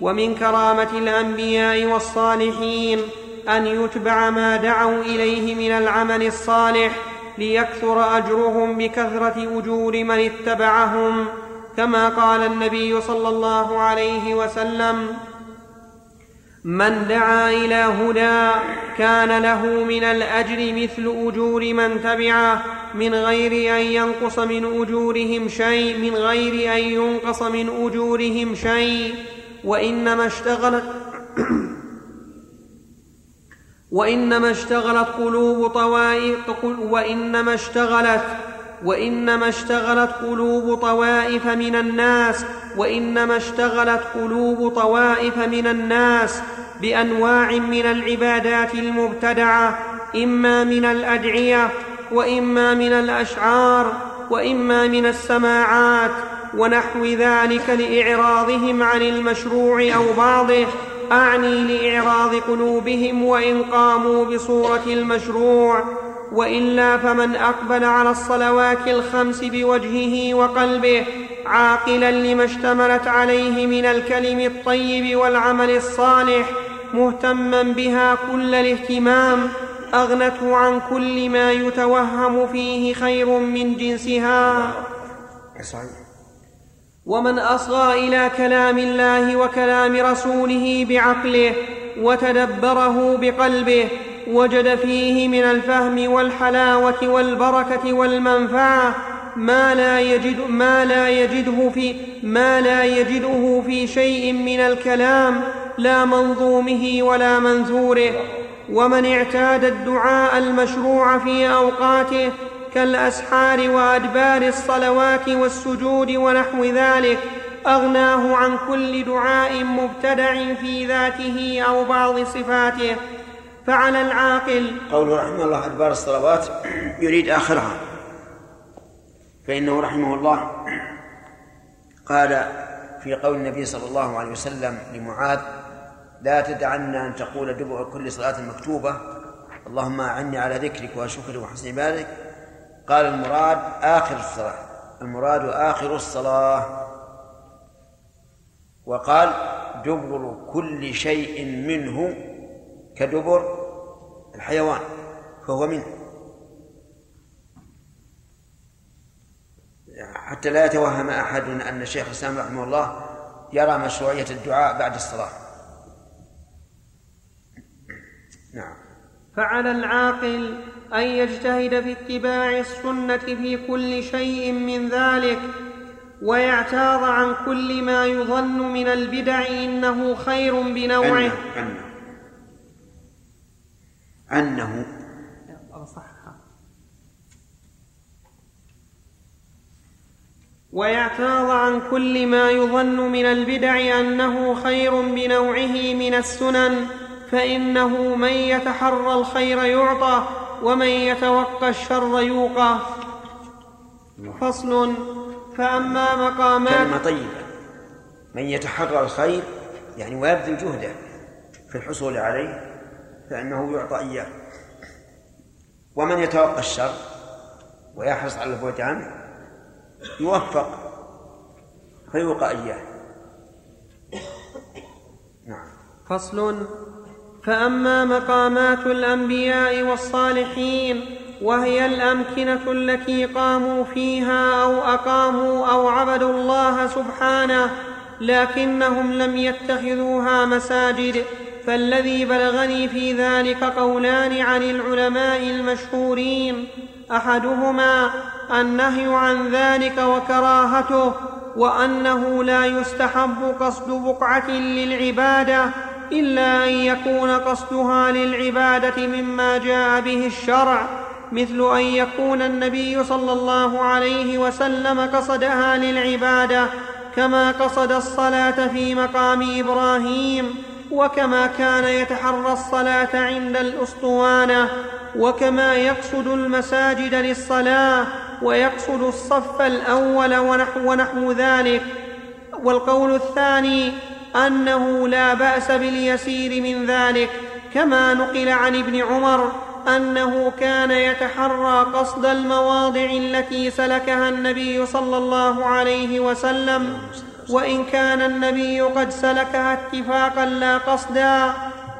ومن كرامة الأنبياء والصالحين أن يتبع ما دعوا إليه من العمل الصالح ليكثر أجرهم بكثرة أجور من اتبعهم. كما قال النبي صلى الله عليه وسلم من دعا إلى هدى كان له من الأجر مثل أجور من تبعه من غير أن ينقص من أجورهم شيء من غير أن ينقص من أجورهم شيء وإنما اشتغلت [clears throat] وإنما اشتغلت قلوب طوائف وإنما اشتغلت وإنما اشتغلت قلوب طوائف من الناس وإنما اشتغلت قلوب طوائف من الناس بأنواع من العبادات المبتدعة إما من الأدعية وإما من الأشعار وإما من السماعات ونحو ذلك لإعراضهم عن المشروع أو بعضه. أعني لإعراض قلوبهم وإن قاموا بصورة المشروع وإلا فمن أقبل على الصلوات الخمس بوجهه وقلبه عاقلا لما اشتملت عليه من الكلم الطيب والعمل الصالح مهتما بها كل الاهتمام أغنته عن كل ما يتوهم فيه خير من جنسها. ومن أصغى إلى كلام الله وكلام رسوله بعقله وتدبره بقلبه وجد فيه من الفهم والحلاوة والبركة والمنفعة ما لا يجد ما لا يجده في ما لا يجده في شيء من الكلام لا منظومه ولا منثوره ومن اعتاد الدعاء المشروع في أوقاته كالأسحار وأدبار الصلوات والسجود ونحو ذلك أغناه عن كل دعاء مبتدع في ذاته أو بعض صفاته. فعلى العاقل. قوله رحمه الله أدبار الصلوات [clears throat] يريد آخرها. فإنه رحمه الله [clears throat] قال في قول النبي صلى الله عليه وسلم لمعاذ لا تدعنا أن تقول دبر كل صلاة مكتوبة اللهم أعني على ذكرك وشكرك وحسن عبادك قال المراد آخر الصلاة. المراد آخر الصلاة. وقال دبر كل شيء منه كدبر الحيوان فهو منه. حتى لا يتوهم أحد أن الشيخ الإسلام رحمه الله يرى مشروعية الدعاء بعد الصلاة. نعم. فعلى العاقل أن يجتهد في اتباع السنة في كل شيء من ذلك ويعتاض عن كل ما يظن من البدع إنه خير بنوعه. أنه أنه. أنه. ويعتاض عن كل ما يظن من البدع أنه خير بنوعه من السنن فإنه من يتحرى الخير يعطى. ومن يتوقى الشر يوقى. فصل. فأما مقامات كلمة طيبة. من يتحرى الخير يعني ويبذل جهده في الحصول عليه فإنه يعطى إياه. ومن يتوقى الشر ويحرص على البعد عنه يوفق فيوقى إياه. نعم. فصل. فأما مقامات الأنبياء والصالحين وهي الأمكنة التي قاموا فيها أو أقاموا أو عبدوا الله سبحانه لكنهم لم يتخذوها مساجد. فالذي بلغني في ذلك قولان عن العلماء المشهورين أحدهما النهي عن ذلك وكراهته وأنه لا يستحب قصد بقعة للعبادة إلا أن يكون قصدها للعبادة مما جاء به الشرع مثل أن يكون النبي صلى الله عليه وسلم قصدها للعبادة كما قصد الصلاة في مقام إبراهيم وكما كان يتحرى الصلاة عند الأسطوانة وكما يقصد المساجد للصلاة ويقصد الصف الأول ونحو, ونحو ذلك. والقول الثاني أنه لا بأس باليسير من ذلك كما نقل عن ابن عمر أنه كان يتحرى قصد المواضع التي سلكها النبي صلى الله عليه وسلم وإن كان النبي قد سلكها اتفاقا لا قصدا.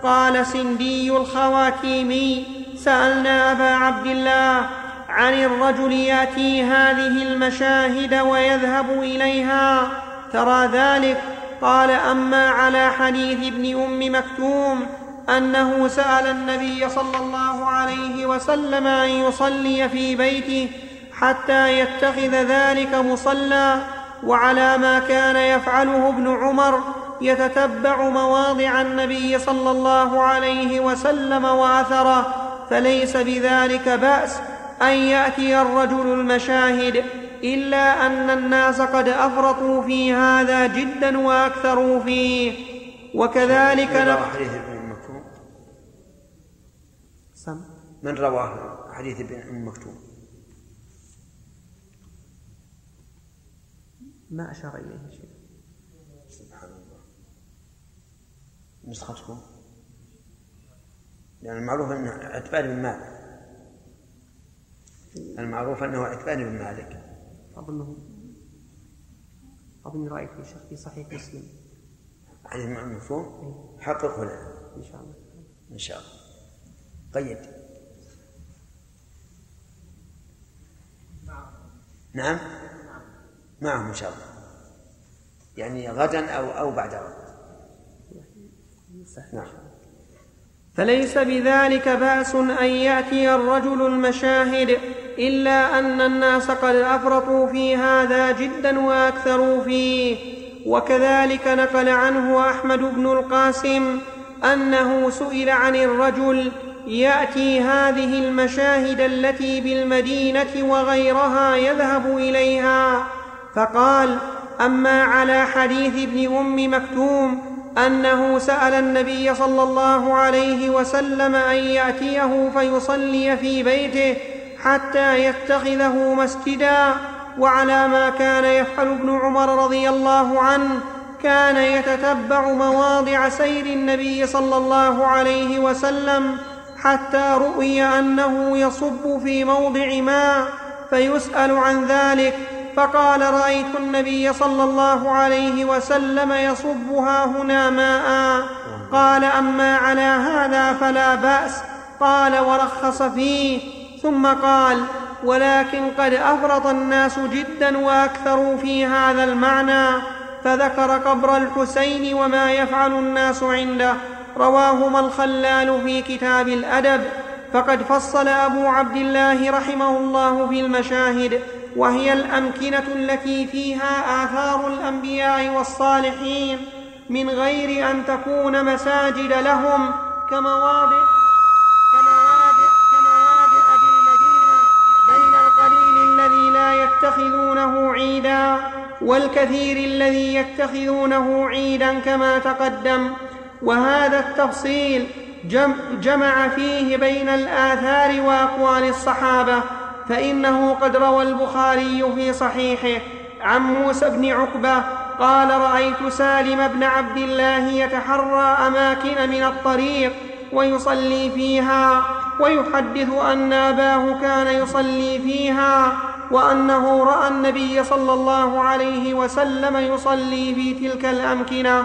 قال سندي الخواتيمي سألنا أبا عبد الله عن الرجل يأتي هذه المشاهد ويذهب إليها ترى ذلك؟ قال أما على حديث ابن أم مكتوم أنه سأل النبي صلى الله عليه وسلم أن يصلي في بيته حتى يتخذ ذلك مصلى وعلى ما كان يفعله ابن عمر يتتبع مواضع النبي صلى الله عليه وسلم وأثره فليس بذلك بأس أن يأتي الرجل المشاهد. إلا أن الناس قد أفرطوا في هذا جدا وأكثروا فيه. وكذلك نق- حديث ابن مكتوم؟ سم. من رواه حديث ابن مكتوم؟ ما أشار إليه شيء. سبحان الله نسختكم؟ لأن المعروف أنه عتبان بن مالك. المعروف أنه عتبان بن مالك. أظنه. اظني رايت في شيخ في صحيح مسلم. حديث ابن مكتوم حققه لنا إن شاء الله. إن شاء الله. قيد نعم. معهم إن شاء الله. يعني غدا أو أو بعد غد نعم. فليس بذلك بأس أن يأتي الرجل المشاهد إلا أن الناس قد أفرطوا في هذا جدا وأكثروا فيه. وكذلك نقل عنه أحمد بن القاسم أنه سئل عن الرجل يأتي هذه المشاهد التي بالمدينة وغيرها يذهب إليها. فقال أما على حديث ابن أم مكتوم أنه سأل النبي صلى الله عليه وسلم أن يأتيه فيصلي في بيته حتى يتخذه مسجدا. وعلى ما كان يفعل ابن عمر رضي الله عنه كان يتتبع مواضع سير النبي صلى الله عليه وسلم حتى رؤي أنه يصب في موضع ما فيسأل عن ذلك. فقال رأيت النبي صلى الله عليه وسلم يصبها هنا ماء. قال أما على هذا فلا بأس. قال ورخص فيه. ثم قال ولكن قد أفرط الناس جدا وأكثروا في هذا المعنى فذكر قبر الحسين وما يفعل الناس عنده. رواهما الخلال في كتاب الأدب. فقد فصل أبو عبد الله رحمه الله في المشاهد وهي الأمكنة التي فيها آثار الأنبياء والصالحين من غير أن تكون مساجد لهم كمواضع يتخذونه عيدا والكثير الذي يتخذونه عيدا كما تقدم. وهذا التفصيل جم جمع فيه بين الآثار وأقوال الصحابة فإنه قد روى البخاري في صحيحه. عن موسى بن عقبة قال رأيت سالم بن عبد الله يتحرى أماكن من الطريق ويصلي فيها ويحدث أن أباه كان يصلي فيها. وأنه رأى النبي صلى الله عليه وسلم يصلي في تلك الأمكنة.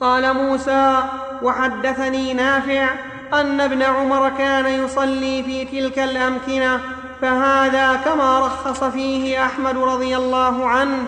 قال موسى وحدثني نافع أن ابن عمر كان يصلي في تلك الأمكنة فهذا كما رخص فيه أحمد رضي الله عنه.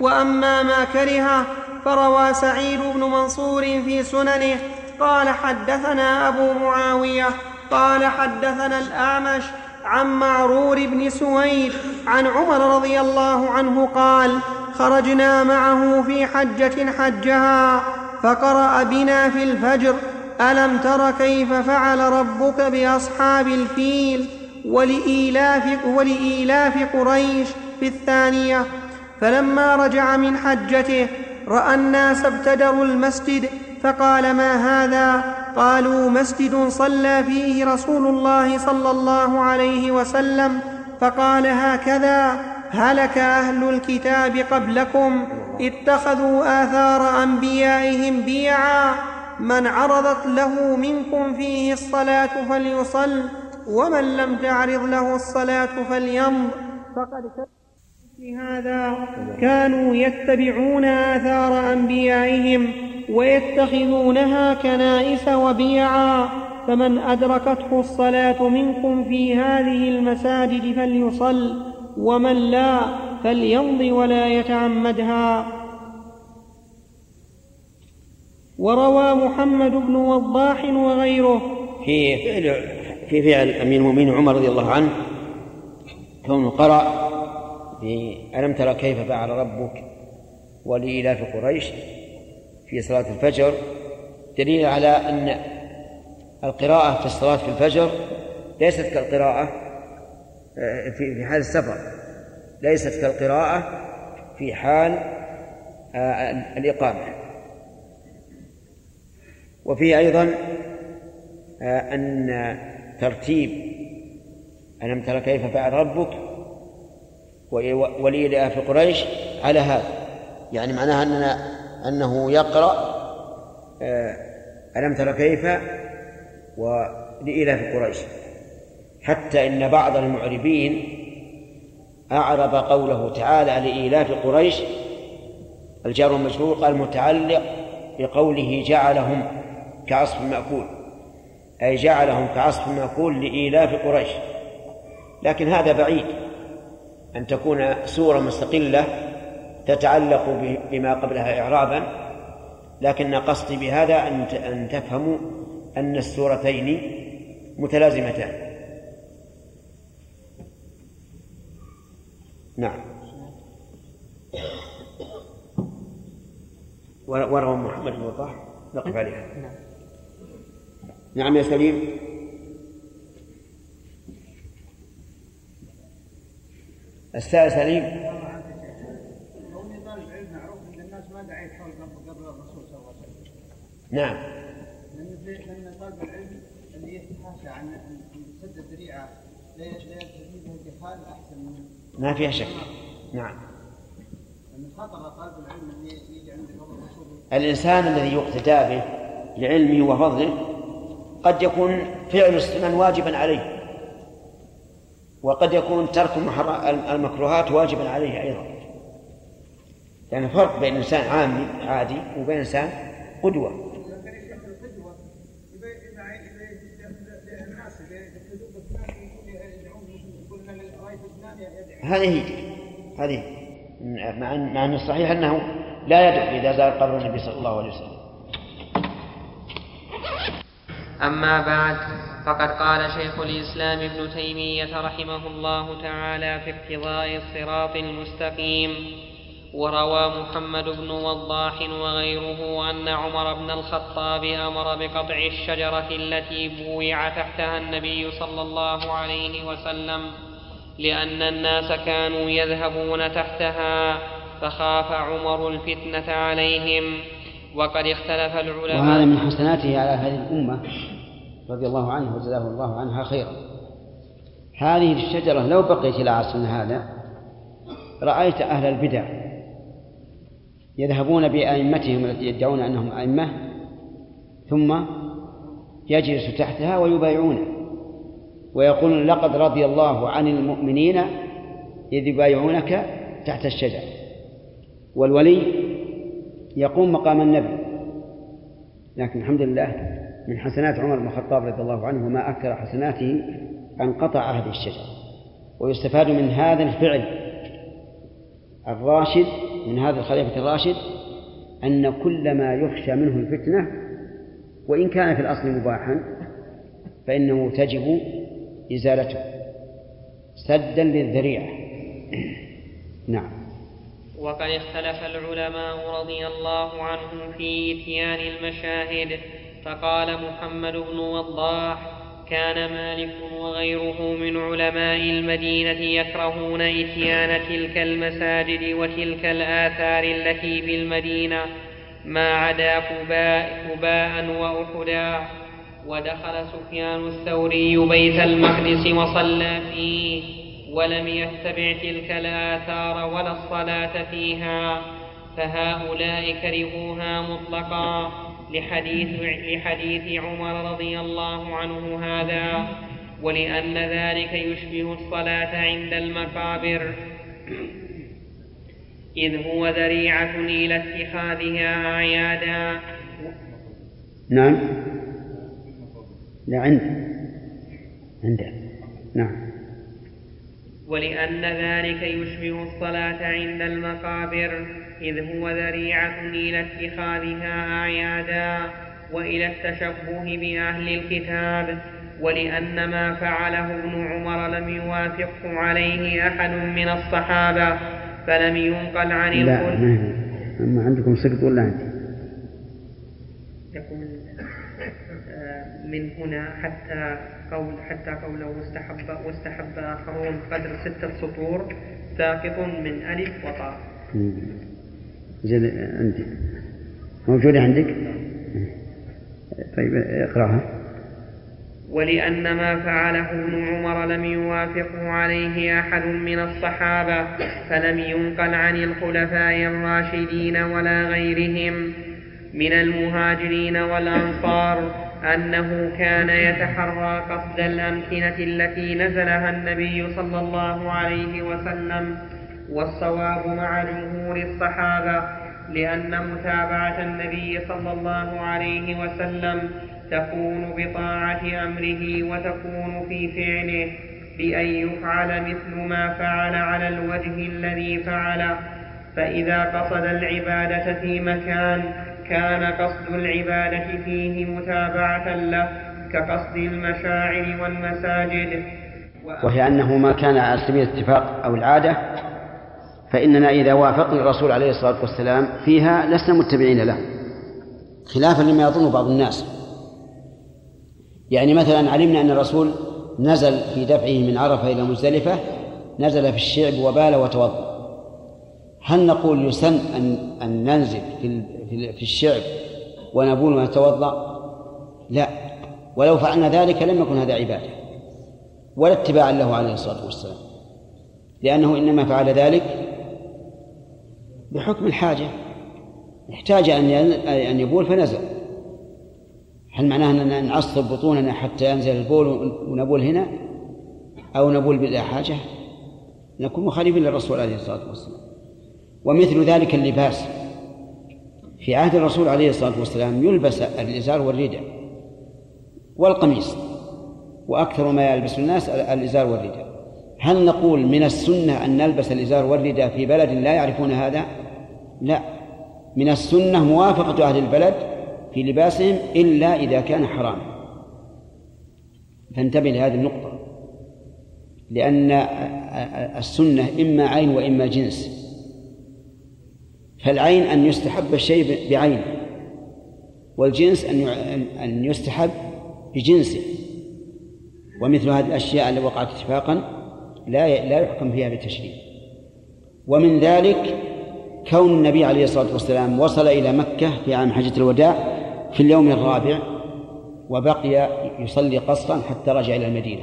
وأما ما كره فروى سعيد بن منصور في سننه قال حدثنا أبو معاوية قال حدثنا الأعمش عن معرور بن سويد عن عمر رضي الله عنه قال خرجنا معه في حجة حجها فقرأ بنا في الفجر ألم تر كيف فعل ربك بأصحاب الفيل ولإيلاف, ولإيلاف قريش في الثانية؟ فلما رجع من حجته رأى الناس ابتدروا المسجد فقال ما هذا؟ قالوا مسجد صلى فيه رسول الله صلى الله عليه وسلم. فقال هكذا هلك أهل الكتاب قبلكم اتخذوا آثار أنبيائهم بيعا. من عرضت له منكم فيه الصلاة فليصل ومن لم تعرض له الصلاة فليمض. فقد لهذا كانوا يتبعون آثار أنبيائهم. ويتخذونها كنائس وبيعا فمن أدركته الصلاة منكم في هذه المساجد فليصل ومن لا فليمض ولا يتعمدها. وروى محمد بن وضاح وغيره. في فعل في فعل أمير المؤمنين عمر رضي الله عنه كونه قرأ في ألم ترى كيف فعل ربك ولإلاف قريش؟ في صلاة الفجر دليل على أن القراءة في الصلاة في الفجر ليست كالقراءة آه، في حال السفر ليست كالقراءة في حال آه، الإقامة. وفيه أيضا آه، أن ترتيب ألم ترى كيف فعل ربك؟ ولإلاف قريش على هذا. يعني معناها أننا أنه يقرأ ألم ترى كيف؟ ولإلاف قريش. حتى إن بعض المعربين أعرب قوله تعالى لإيلاف قريش الجار المجرور قال متعلق بقوله جعلهم كعصف مأكول أي جعلهم كعصف مأكول لإيلاف قريش. لكن هذا بعيد أن تكون سورة مستقلة تتعلق بما قبلها إعرابا لكن قصدي بهذا أن تفهموا أن السورتين متلازمتان. نعم. وروى محمد بن وضاح نقف عليها. نعم. نعم يا سليم. السائل سليم. ما قبل الرسول صلى الله عليه وسلم. نعم. لأن طالب العلم اللي يتحاشى عن سد الذريعة لا يلتزم به الجهال أحسن من ما فيها شك. نعم. الإنسان الذي يقتدى به لعلمه وفضله قد يكون فعل السنن واجبا عليه وقد يكون ترك المكروهات واجبا عليه أيضا. يعني فرق بين إنسان عامي عادي وبين إنسان قدوة. هذه هذه. مع مع أن الصحيح أنه لا يدعو إذا زار قبر النبي صلى الله عليه وسلم. أما بعد فقد قال شيخ الإسلام ابن تيمية رحمه الله تعالى في اقتضاء الصراط المستقيم. وروى محمد بن وضاح وغيره أن عمر بن الخطاب أمر بقطع الشجرة التي بويع تحتها النبي صلى الله عليه وسلم لأن الناس كانوا يذهبون تحتها فخاف عمر الفتنة عليهم وقد اختلف العلماء وهذا من حسناته على هذه الأمة رضي الله عنه وجزاه الله عنها خيرا. هذه الشجرة لو بقيت إلى عصرنا هذا رأيت أهل البدع يذهبون بأئمتهم التي يدعون أنهم أئمة ثم يجلس تحتها ويبايعونه ويقولون لقد رضي الله عن المؤمنين إذ يبايعونك تحت الشجر. والولي يقوم مقام النبي. لكن الحمد لله من حسنات عمر بن الخطاب رضي الله عنه وما أكثر حسناته أن قطع هذه الشجرة ويستفاد من هذا الفعل الراشد من هذا الخليفة الراشد أن كل ما يخشى منه الفتنة وإن كان في الأصل مباحا فإنه تجب إزالته. سدا للذريعة. [clears throat] نعم. وقد اختلف العلماء رضي الله عنهم في إتيان المشاهد فقال محمد بن وضاح كان مالك وغيره من علماء المدينة يكرهون إتيان تلك المساجد وتلك الآثار التي بالمدينة ما عدا قباء, قباء وأحدا. ودخل سفيان الثوري بيت المقدس وصلى فيه ولم يتبع تلك الآثار ولا الصلاة فيها. فهؤلاء كرهوها مطلقا. لحديث, لحديث عمر رضي الله عنه هذا ولأن ذلك يشبه الصلاة عند المقابر. إذ هو ذريعة إلى اتخاذها أعيادا. نعم. لا عند عنده. نعم. ولأن ذلك يشبه الصلاة عند المقابر. إذ هو ذريعة إلى اتخاذها أعيادا وإلى التشبه بأهل الكتاب ولأن ما فعله ابن عمر لم يوافقه عليه أحد من الصحابة فلم ينقل عن لا ما أما عندكم سقط ولا عندي؟ يقول آه، من هنا حتى قول حتى قوله واستحب واستحب آخرون قدر ستة سطور ساقط من ألف وطاء. زين عندي. موجودة عندك؟ طيب اقرأها. ولأن ما فعله ابن عمر لم يوافقه عليه أحد من الصحابة فلم ينقل عن الخلفاء الراشدين ولا غيرهم. من المهاجرين والأنصار أنه كان يتحرى قصد الأمكنة التي نزلها النبي صلى الله عليه وسلم. والصواب مع جمهور الصحابة لأن متابعة النبي صلى الله عليه وسلم تكون بطاعة أمره وتكون في فعله بأن يفعل مثل ما فعل على الوجه الذي فعله. فإذا قصد العبادة في مكان كان قصد العبادة فيه متابعة له كقصد المشاعر والمساجد. وهي أنه ما كان على سبيل الاتفاق أو العادة فإننا إذا وافقنا الرسول عليه الصلاة والسلام فيها لسنا متبعين له. خلافا لما يظن بعض الناس. يعني مثلا علمنا أن الرسول نزل في دفعه من عرفة إلى مزدلفة نزل في الشعب وبال وتوضأ. هل نقول يسن أن أن ننزل في في الشعب ونبول ونتوضأ؟ لا. ولو فعلنا ذلك لم يكن هذا عبادة. ولا اتباعا له عليه الصلاة والسلام. لأنه إنما فعل ذلك بحكم الحاجة. احتاج أن أن يبول فنزل. هل معناه أننا نعصب بطوننا حتى ينزل البول ونبول هنا؟ أو نبول بلا حاجة؟ نكون مخالفين للرسول عليه الصلاة والسلام. ومثل ذلك اللباس. في عهد الرسول عليه الصلاة والسلام يلبس الإزار والرداء والقميص وأكثر ما يلبس الناس الإزار والرداء هل نقول من السنة أن نلبس الإزار والرداء في بلد لا يعرفون هذا؟ لا. من السنة موافقة أهل البلد في لباسهم إلا إذا كان حراما. فانتبه لهذه النقطة. لأن السنة إما عين وإما جنس. فالعين أن يستحب الشيء بعينه والجنس أن أن يستحب بجنسه. ومثل هذه الأشياء التي وقعت اتفاقا لا لا يحكم فيها بالتشريع ومن ذلك كون النبي عليه الصلاة والسلام وصل إلى مكة في عام حجة الوداع في اليوم الرابع وبقي يصلي قصرا حتى رجع إلى المدينة.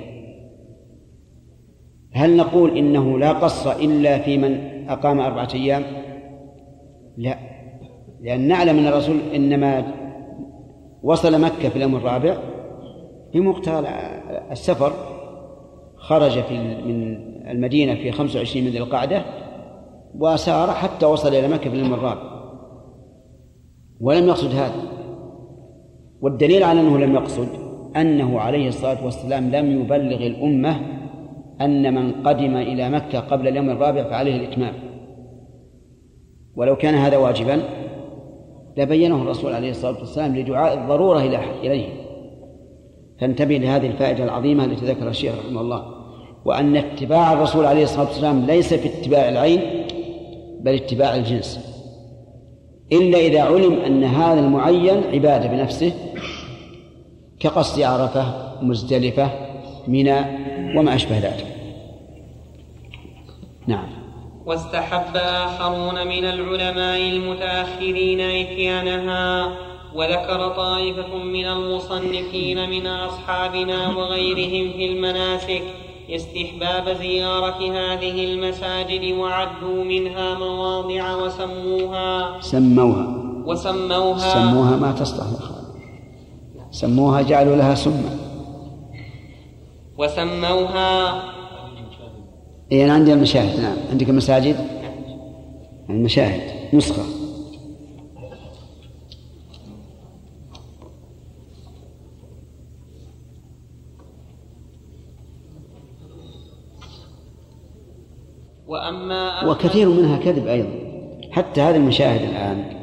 هل نقول إنه لا قصر إلا في من أقام أربعة أيام؟ لا. لأن نعلم أن الرسول إنما وصل مكة في اليوم الرابع بمقتضى السفر خرج في من المدينة في 25 من ذي القعدة وسار حتى وصل إلى مكة في الرابع ولم يقصد هذا. والدليل على أنه لم يقصد أنه عليه الصلاة والسلام لم يبلغ الأمة أن من قدم إلى مكة قبل اليوم الرابع فعليه الإتمام. ولو كان هذا واجبا لبينه الرسول عليه الصلاة والسلام لدعاء الضرورة إليه. فانتبه لهذه الفائدة العظيمة التي ذكرها الشيخ رحمه الله وأن اتباع الرسول عليه الصلاة والسلام ليس في اتباع العين بل اتباع الجنس. إلا إذا علم أن هذا المعين عبادة بنفسه كقصد عرفة مزدلفة منى وما أشبه ذلك. نعم. واستحب آخرون من العلماء المتأخرين إتيانها وذكر طائفة من المصنفين من أصحابنا وغيرهم في المناسك استحباب زيارة هذه المساجد وعدوا منها مواضع وسموها سموها. وسموها سموها ما تصلح سموها جعلوا لها سما وسموها اي أنا عندي المشاهد نعم. عندك المساجد؟ المشاهد نسخة. وأما وكثير منها كذب أيضا. حتى هذه المشاهد الآن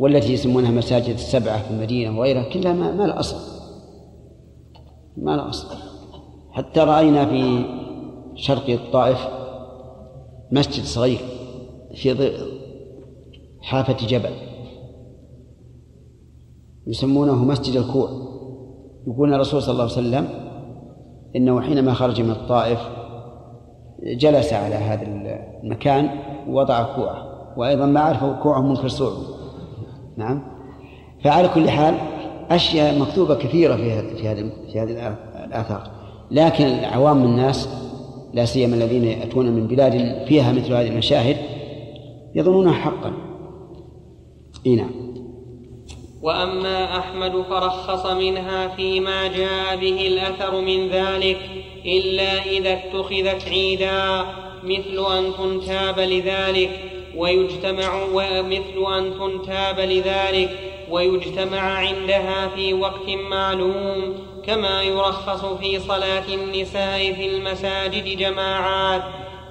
والتي يسمونها مساجد السبعة في المدينة وغيرها كلها ما, ما لها أصل. ما لها أصل. حتى رأينا في شرق الطائف مسجد صغير في حافة جبل. يسمونه مسجد الكوع. يقول الرسول صلى الله عليه وسلم إنه حينما خرج من الطائف جلس على هذا المكان ووضع كوعه وأيضا ما عرف كوعه منكر سوء نعم. فعلى كل حال أشياء مكتوبة كثيرة في هذه في هذه في الآثار. لكن عوام الناس لا سيما الذين يأتون من بلاد فيها مثل هذه المشاهد يظنونها حقا. إي نعم. وأما أحمد فرخص منها فيما جاء به الأثر من ذلك إلا إذا اتخذت عيدا مثل أن تنتاب لذلك ويجتمع ومثل أن تنتاب لذلك ويجتمع عندها في وقت معلوم كما يرخص في صلاة النساء في المساجد جماعات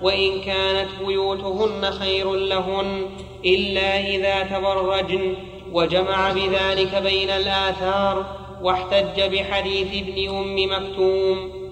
وإن كانت بيوتهن خير لهن إلا إذا تبرجن. وجمع بذلك بين الآثار واحتج بحديث ابن أم مكتوم.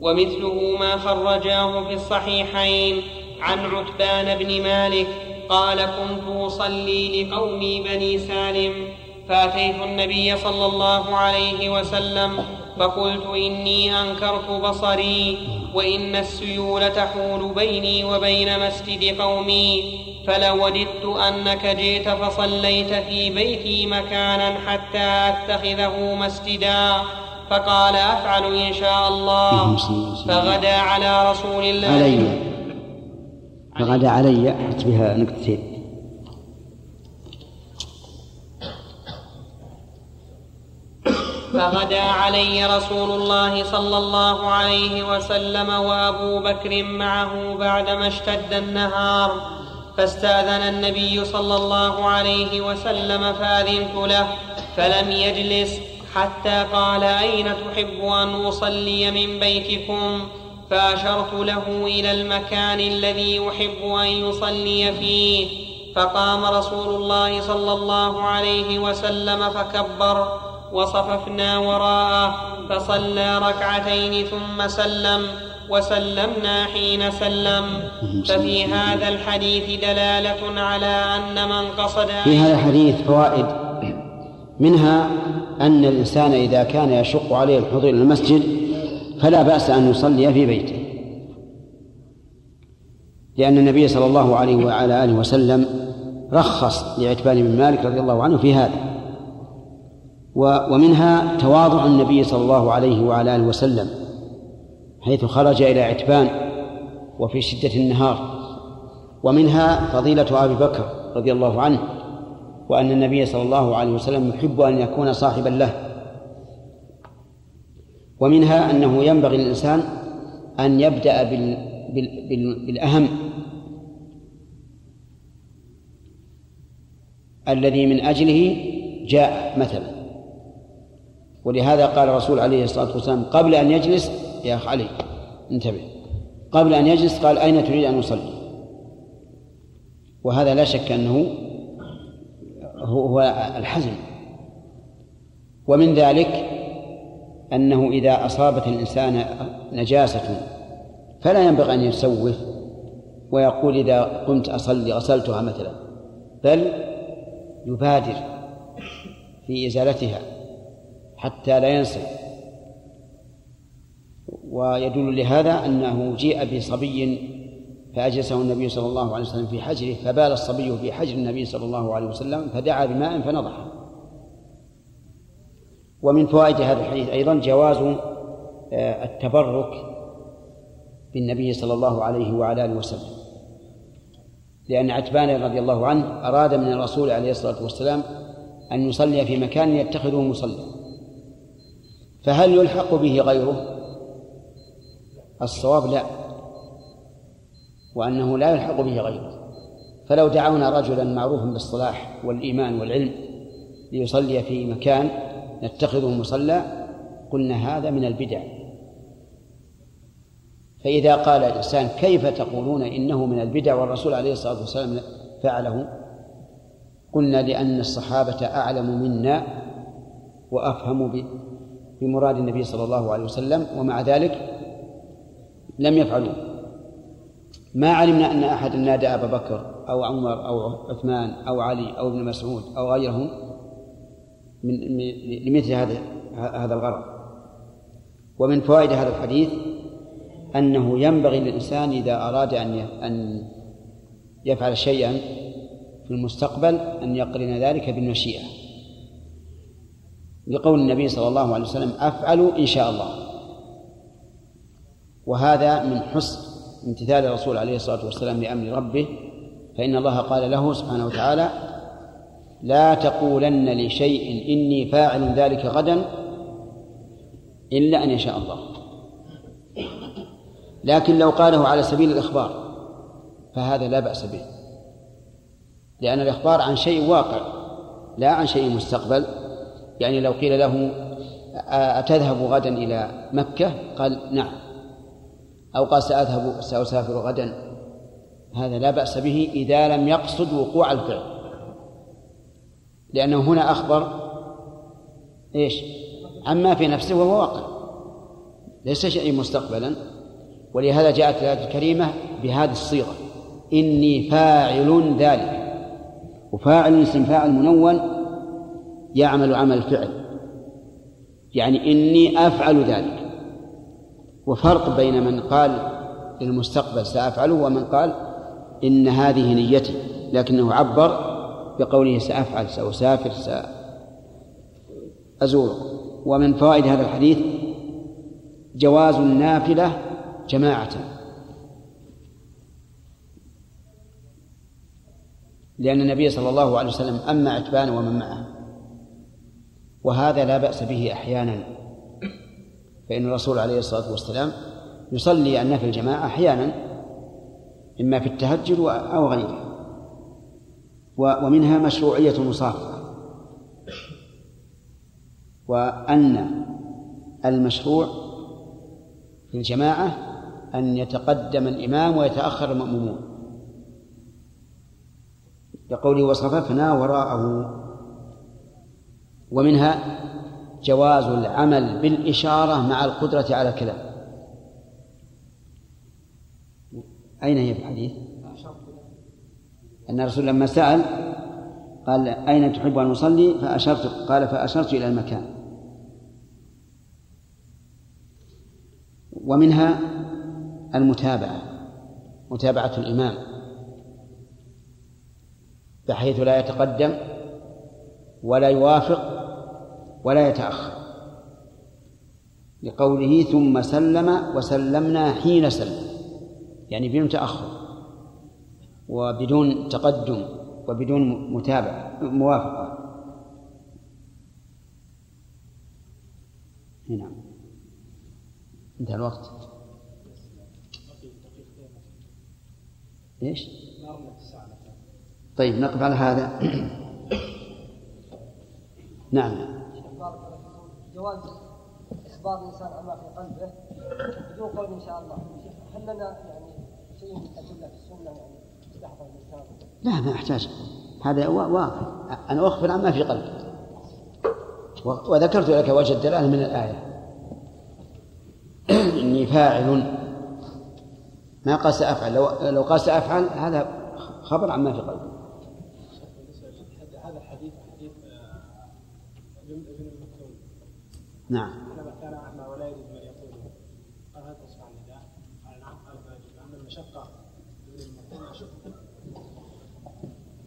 ومثله ما خرجاه في الصحيحين عن عتبان بن مالك قال كنت أصلي لقومي بني سالم فأتيت النبي صلى الله عليه وسلم فقلت إني أنكرت بصري وإن السيول تحول بيني وبين مسجد قومي فلوددت أنك جئت فصليت في بيتي مكانا حتى أتخذه مسجدا. فقال أفعل إن شاء الله. فغدا على رسول الله. علي. فغدا علي. بها نكتتين فغدا علي رسول الله صلى الله عليه وسلم وأبو بكر معه بعدما اشتد النهار فاستأذن النبي صلى الله عليه وسلم فأذنت له فلم يجلس حتى قال أين تحب أن أصلي من بيتكم؟ فأشرت له إلى المكان الذي أحب أن يصلي فيه فقام رسول الله صلى الله عليه وسلم فكبر وصففنا وراءه فصلى ركعتين ثم سلم وسلمنا حين سلم. ففي هذا الحديث دلالة على أن من قصد في هذا الحديث فوائد. منها أن الإنسان إذا كان يشق عليه الحضور إلى المسجد فلا بأس أن يصلي في بيته. لأن النبي صلى الله عليه وعلى آله وسلم رخص لعتبان بن مالك رضي الله عنه في هذا. ومنها تواضع النبي صلى الله عليه وعلى آله وسلم حيث خرج إلى عتبان وفي شدة النهار. ومنها فضيلة أبي بكر رضي الله عنه وأن النبي صلى الله عليه وسلم يحب أن يكون صاحبا له. ومنها أنه ينبغي للإنسان أن يبدأ بال... بال... بال... بالأهم الذي من أجله جاء مثلا. ولهذا قال الرسول عليه الصلاة والسلام قبل أن يجلس يا أخ علي انتبه. قبل أن يجلس قال أين تريد أن أصلي؟ وهذا لا شك أنه هو الحزم. ومن ذلك أنه إذا أصابت الإنسان نجاسة فلا ينبغي أن يسوف ويقول إذا قمت أصلي غسلتها مثلا بل يبادر في إزالتها. حتى لا ينسى ويدل لهذا أنه جيء بصبي فأجلسه النبي صلى الله عليه وسلم في حجره فبال الصبي في حجر النبي صلى الله عليه وسلم فدعا بماء فنضح. ومن فوائد هذا الحديث أيضا جواز آه، التبرك بالنبي صلى الله عليه وعلى آله وسلم. لأن عتبان رضي الله عنه أراد من الرسول عليه الصلاة والسلام أن يصلي في مكان يتخذه مصلى. فهل يلحق به غيره؟ الصواب لا وأنه لا يلحق به غيره. فلو دعونا رجلا معروفا بالصلاح والإيمان والعلم ليصلي في مكان نتخذه مصلى قلنا هذا من البدع. فإذا قال الإنسان كيف تقولون إنه من البدع والرسول عليه الصلاة والسلام فعله؟ قلنا لأن الصحابة أعلم منا وأفهم بمراد النبي صلى الله عليه وسلم ومع ذلك لم يفعلوا ما علمنا أن أحد نادى أبا بكر أو عمر أو عثمان أو علي أو ابن مسعود أو غيرهم من لمثل هذا هذا الغرض. ومن فوائد هذا الحديث أنه ينبغي للإنسان إذا أراد أن أن يفعل شيئا في المستقبل أن يقرن ذلك بالمشيئة. لقول النبي صلى الله عليه وسلم أفعل إن شاء الله. وهذا من حسن امتثال الرسول عليه الصلاة والسلام لأمر ربه فإن الله قال له سبحانه وتعالى لا تقولن لشيء إني فاعل ذلك غدا إلا أن يشاء الله. لكن لو قاله على سبيل الإخبار فهذا لا بأس به. لأن الإخبار عن شيء واقع لا عن شيء مستقبل. يعني لو قيل له أتذهب غدا إلى مكة؟ قال نعم. أو قال سأذهب سأسافر غدا. هذا لا بأس به إذا لم يقصد وقوع الفعل. لأنه هنا أخبر إيش؟ عما في نفسه وهو واقع. ليس شيء مستقبلا. ولهذا جاءت الآية الكريمة بهذه الصيغة. إني فاعل ذلك. وفاعل اسم فاعل منون يعمل عمل الفعل يعني إني أفعل ذلك. وفرق بين من قال للمستقبل سأفعله ومن قال إن هذه نيتي لكنه عبر بقوله سأفعل سأسافر سأزور. ومن فوائد هذا الحديث جواز النافلة جماعة. لأن النبي صلى الله عليه وسلم أما عتبان ومن معه. وهذا لا بأس به أحيانا. فإن الرسول عليه الصلاة والسلام يصلي النفل الجماعة أحيانا إما في التهجد أو غيره. ومنها مشروعية المصافحة. وأن المشروع في الجماعة أن يتقدم الإمام ويتأخر المأمومون. لقوله وصففنا وراءه ومنها جواز العمل بالإشارة مع القدرة على الكلام أين هي في الحديث؟ أن الرسول لما سأل قال أين تحب أن أصلي؟ فأشرت قال فأشرت إلى المكان ومنها المتابعة متابعة الإمام بحيث لا يتقدم ولا يوافق ولا يتأخر. لقوله ثم سلم وسلمنا حين سلم. يعني بدون تأخر. وبدون تقدم. وبدون متابعة. موافقة. نعم انتهى الوقت. إيش؟ طيب نقف على هذا. [coughs] نعم. جواز إخبار الانسان عما في قلبه بدون قول إن شاء الله. هل لنا يعني شيء من الادله في السنة يعني الانسان لا ما يحتاج. هذا واضح أنا أخبر عما في قلبي وذكرت لك وجه الدلالة من الآية. [clears throat] إني فاعل. ما قال سأفعل لو لو قال سأفعل هذا خبر عما في قلبي هذا الحديث حديث ابن مكتوم نعم. كان ولا من يقوله قال هل النداء؟ قال نعم قال المشقة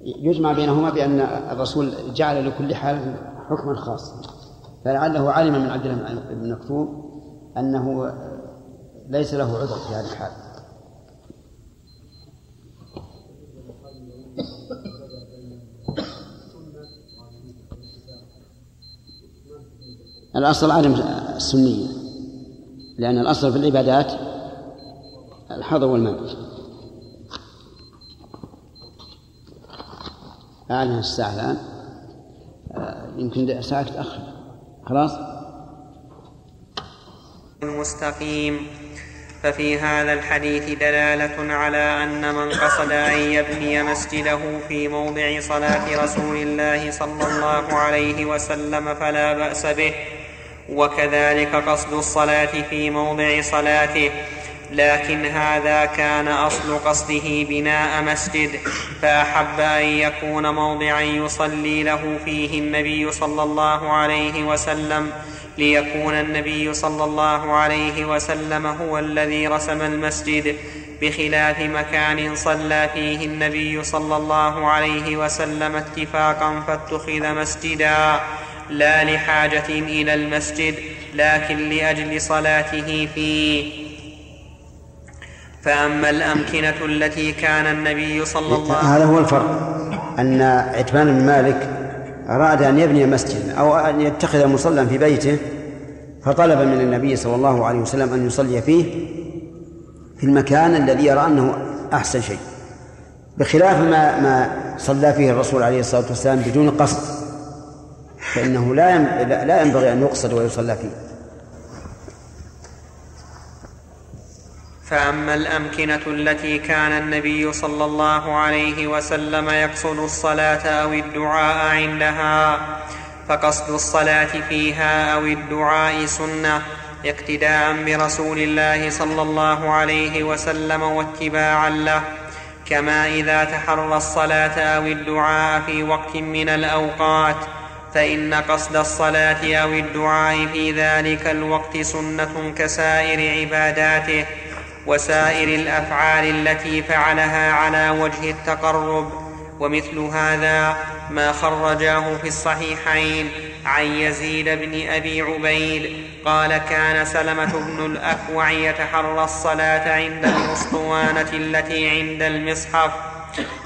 يجمع بينهما بأن الرسول جعل لكل حال حكما خاصا. فلعله علم من عبد الله بن مكتوم أنه ليس له عذر في هذه الحال. الأصل عدم السنية لأن الأصل في العبادات الحظر والمنع أعلن الساعة الآن. آه، يمكن ساعة تأخر خلاص؟ المستقيم ففي هذا الحديث دلالة على أن من قصد أن يبني مسجده في موضع صلاة رسول الله صلى الله عليه وسلم فلا بأس به. وكذلك قصد الصلاة في موضع صلاته لكن هذا كان أصل قصده بناء مسجد فأحب أن يكون موضعا يصلي له فيه النبي صلى الله عليه وسلم ليكون النبي صلى الله عليه وسلم هو الذي رسم المسجد بخلاف مكان صلى فيه النبي صلى الله عليه وسلم اتفاقا فاتخذ مسجدا. لا لحاجة إلى المسجد لكن لأجل صلاته فيه. فأما الأمكنة التي كان النبي صلى الله عليه وسلم هذا هو الفرق أن عتبان بن مالك أراد أن يبني مسجدا أو أن يتخذ مصلى في بيته فطلب من النبي صلى الله عليه وسلم أن يصلي فيه في المكان الذي يرى أنه أحسن شيء. بخلاف ما ما صلى فيه الرسول عليه الصلاة والسلام بدون قصد. فإنه لا لا ينبغي أن يقصد ويصلى فيه. فأما الأمكنة التي كان النبي صلى الله عليه وسلم يقصد الصلاة أو الدعاء عندها فقصد الصلاة فيها أو الدعاء سنة اقتداء برسول الله صلى الله عليه وسلم واتباعا له كما إذا تحرى الصلاة أو الدعاء في وقت من الأوقات فإن قصد الصلاة أو الدعاء في ذلك الوقت سنة كسائر عباداته وسائر الأفعال التي فعلها على وجه التقرب. ومثل هذا ما خرجاه في الصحيحين عن يزيد بن أبي عبيد قال كان سلمة بن الأكوع يتحرى الصلاة عند الأسطوانة التي عند المصحف.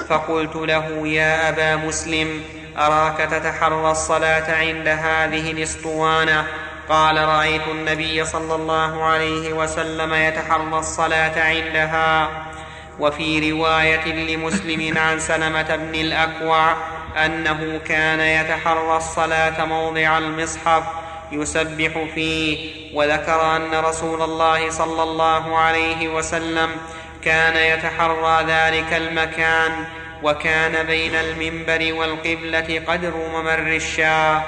فقلت له يا أبا مسلم أراك تتحرى الصلاة عند هذه الإسطوانة؟ قال رأيت النبي صلى الله عليه وسلم يتحرى الصلاة عندها. وفي رواية لمسلم عن سلمة بن الأكوع أنه كان يتحرى الصلاة موضع المصحف يسبح فيه وذكر أن رسول الله صلى الله عليه وسلم كان يتحرى ذلك المكان وكان بين المنبر والقبلة قدر ممر الشاه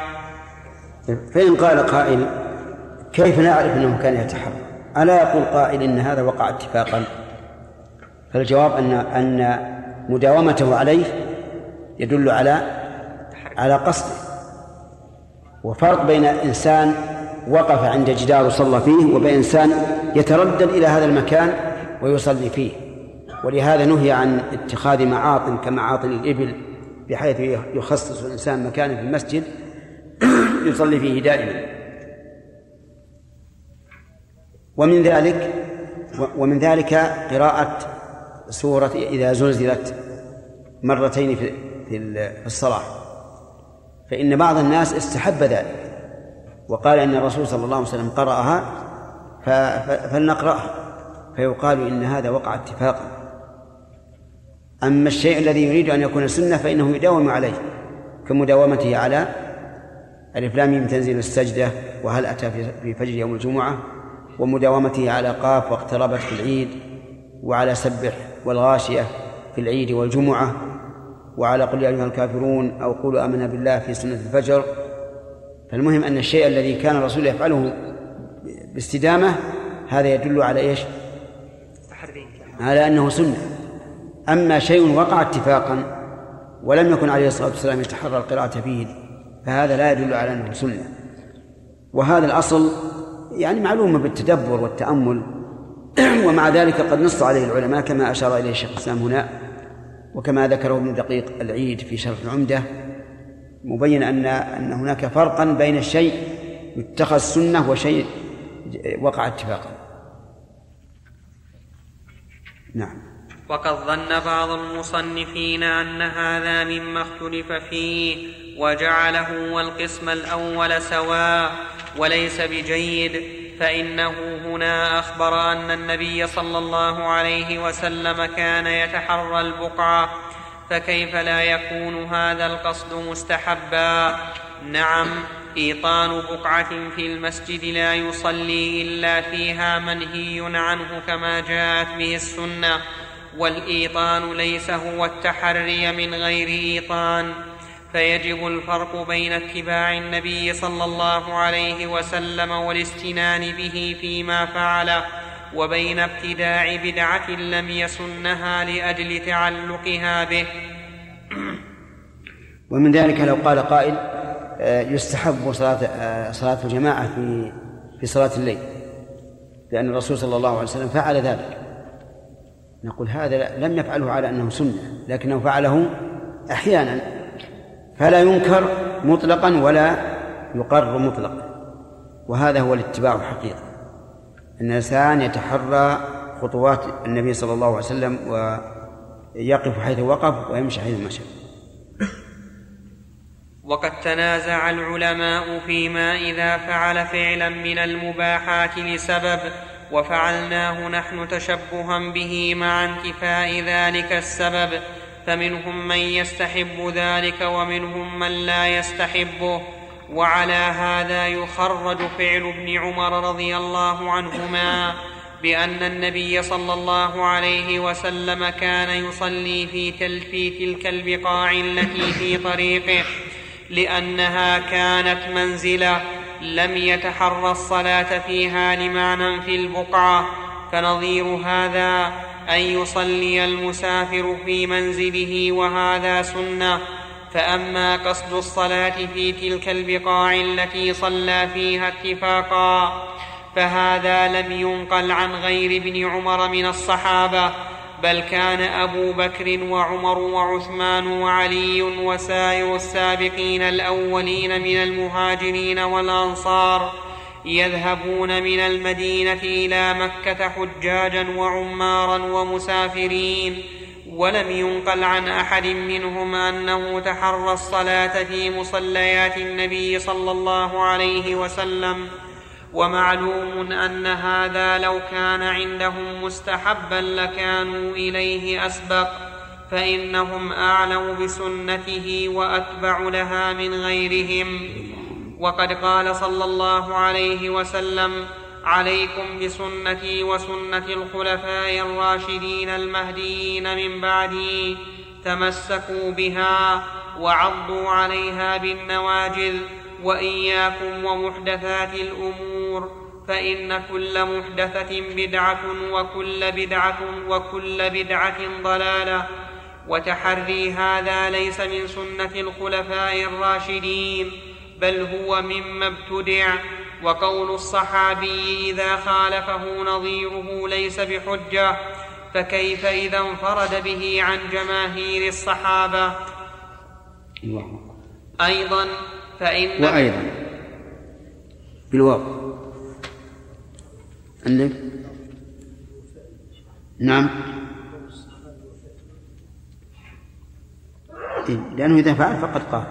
فإن قال قائل كيف نعرف أنه كان يتحرى؟ ألا يقول قائل إن هذا وقع اتفاقا؟ فالجواب أن أن مداومته عليه يدل على على قصده. وفرق بين إنسان وقف عند جدار وصلى فيه وبين إنسان يتردد إلى هذا المكان ويصلي فيه. ولهذا نهي عن اتخاذ معاطن كمعاطن الإبل بحيث يخصص الإنسان مكانا في المسجد [clears throat] يصلي فيه دائما. ومن ذلك ومن ذلك قراءة سورة إذا زلزلت مرتين في في الصلاة. فإن بعض الناس استحب ذلك. وقال إن الرسول صلى الله عليه وسلم قرأها فلنقرأها. فيقال إن هذا وقع اتفاقا. أما الشيء الذي يريد أن يكون سنة فإنه يداوم عليه كمداومته على ألف لام تنزيل السجدة وهل أتى في فجر يوم الجمعة ومداومته على قاف واقتربت في العيد وعلى سبح والغاشية في العيد والجمعة وعلى قل يا أيها الكافرون أو قولوا آمنا بالله في سنة الفجر. فالمهم أن الشيء الذي كان الرسول يفعله باستدامة هذا يدل على إيش؟ على أنه سنة. أما شيء وقع اتفاقا ولم يكن عليه الصلاة والسلام يتحرى القراءة فيه فهذا لا يدل على أنه سنة. وهذا الأصل يعني معلوم بالتدبر والتأمل [clears throat] ومع ذلك قد نص عليه العلماء كما أشار إليه الشيخ الإسلام هنا وكما ذكره ابن دقيق العيد في شرح العمدة مبين أن أن هناك فرقا بين الشيء يتخذ سنة وشيء وقع اتفاقا. نعم. وقد ظن بعض المصنفين أن هذا مما اختلف فيه وجعله والقسم الأول سواء وليس بجيد فإنه هنا أخبر أن النبي صلى الله عليه وسلم كان يتحرى البقعة فكيف لا يكون هذا القصد مستحبا؟ نعم إيطان بقعة في المسجد لا يصلي إلا فيها منهي عنه كما جاءت به السنة والإيطان ليس هو التحري من غير إيطان. فيجب الفرق بين اتباع النبي صلى الله عليه وسلم والاستنان به فيما فعله وبين ابتداع بدعة لم يسنها لأجل تعلقها به. [clears throat] ومن ذلك لو قال قائل آه، يستحب صلاة آه، صلاة الجماعة في في صلاة الليل لأن الرسول صلى الله عليه وسلم فعل ذلك. نقول هذا لم يفعله على أنه سنة لكنه فعله أحيانا. فلا ينكر مطلقا ولا يقر مطلقا. وهذا هو الاتباع حقيقة. أن الإنسان يتحرى خطوات النبي صلى الله عليه وسلم ويقف حيث وقف ويمشي حيث مشى. وقد تنازع العلماء فيما إذا فعل فعلا من المباحات لسبب وفعلناه نحن تشبها به مع انتفاء ذلك السبب فمنهم من يستحب ذلك ومنهم من لا يستحبه. وعلى هذا يخرج فعل ابن عمر رضي الله عنهما بأن النبي صلى الله عليه وسلم كان يصلي في في تلك البقاع التي في طريقه لأنها كانت منزلة. لم يتحرى الصلاة فيها لمعنى في البقعة فنظير هذا أن يصلي المسافر في منزله وهذا سنة. فأما قصد الصلاة في تلك البقاع التي صلى فيها اتفاقا فهذا لم ينقل عن غير ابن عمر من الصحابة. بل كان أبو بكر وعمر وعثمان وعلي وسائر السابقين الأولين من المهاجرين والأنصار يذهبون من المدينة إلى مكة حجاجا وعمارا ومسافرين. ولم ينقل عن أحد منهم أنه تحرى الصلاة في مصليات النبي صلى الله عليه وسلم. ومعلوم أن هذا لو كان عندهم مستحبا لكانوا إليه أسبق فإنهم أعلم بسنته وأتبع لها من غيرهم. وقد قال صلى الله عليه وسلم عليكم بسنتي وسنة الخلفاء الراشدين المهديين من بعدي تمسكوا بها وعضوا عليها بالنواجذ وإياكم ومحدثات الأمور فإن كل محدثة بدعة وكل بدعة وكل بدعة ضلالة. وتحري هذا ليس من سنة الخلفاء الراشدين بل هو مما ابتدع. وقول الصحابي إذا خالفه نظيره ليس بحجة فكيف إذا انفرد به عن جماهير الصحابة؟ الله فإن وأيضا. بالواو. عندك؟ نعم. إيه، لأنه إذا فعل فقد قال.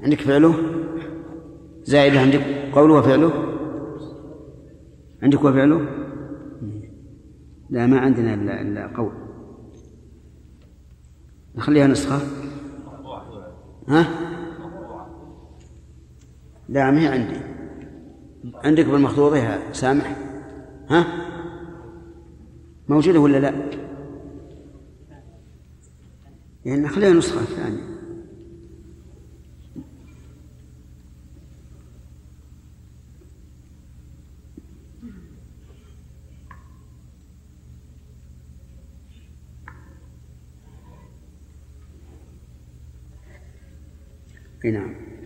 عندك فعله؟ زائد عندك قوله وفعله؟ عندك وفعله؟ لا ما عندنا إلا إلا قول. نخليها نسخة. ها؟ لا ما هي عندي. عندك بالمخطوطة يا سامح؟ ها؟ موجودة ولا لا؟ يعني نخليها نسخة ثانية. إي نعم.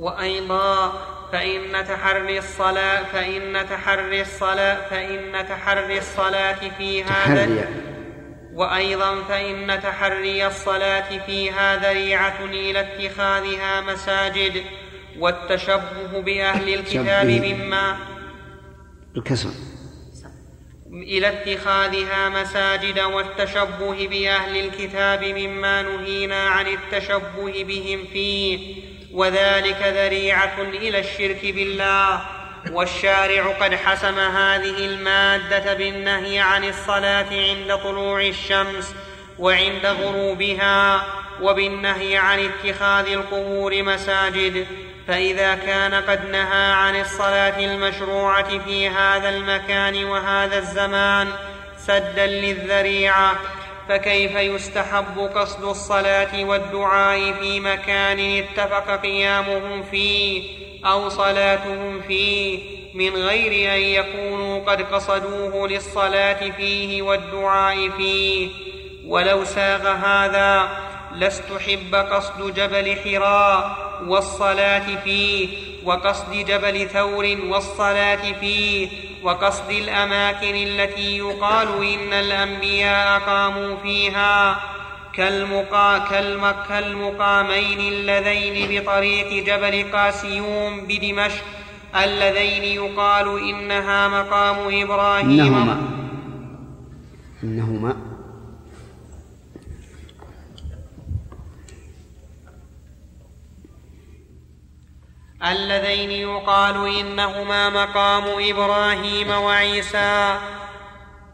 وأيضا فإن تحري الصلاة فإن تحري الصلاة فإن تحري الصلاة في هذا وأيضا فإن تحري الصلاة فيها ذريعة إلى اتخاذها مساجد والتشبه بأهل الكتاب. مما بالكسر إلى اتخاذها مساجد والتشبه بأهل الكتاب مما نهينا عن التشبه بهم فيه وذلك ذريعة إلى الشرك بالله. والشارع قد حسم هذه المادة بالنهي عن الصلاة عند طلوع الشمس وعند غروبها وبالنهي عن اتخاذ القبور مساجد. فإذا كان قد نهى عن الصلاة المشروعة في هذا المكان وهذا الزمان سدا للذريعة. فكيف يستحب قصد الصلاة والدعاء في مكان اتفق قيامهم فيه أو صلاتهم فيه من غير أن يكونوا قد قصدوه للصلاة فيه والدعاء فيه؟ ولو ساغ هذا لاستحب قصد جبل حراء والصلاة فيه وقصد جبل ثور والصلاة فيه وقصد الأماكن التي يقال إن الأنبياء قاموا فيها كالمقا كالم كالمقامين اللذين بطريق جبل قاسيوم بدمشق اللذين يقال إنها مقام إبراهيم. إنهما. إنهما. اللذين يقال إنهما مقام إبراهيم وعيسى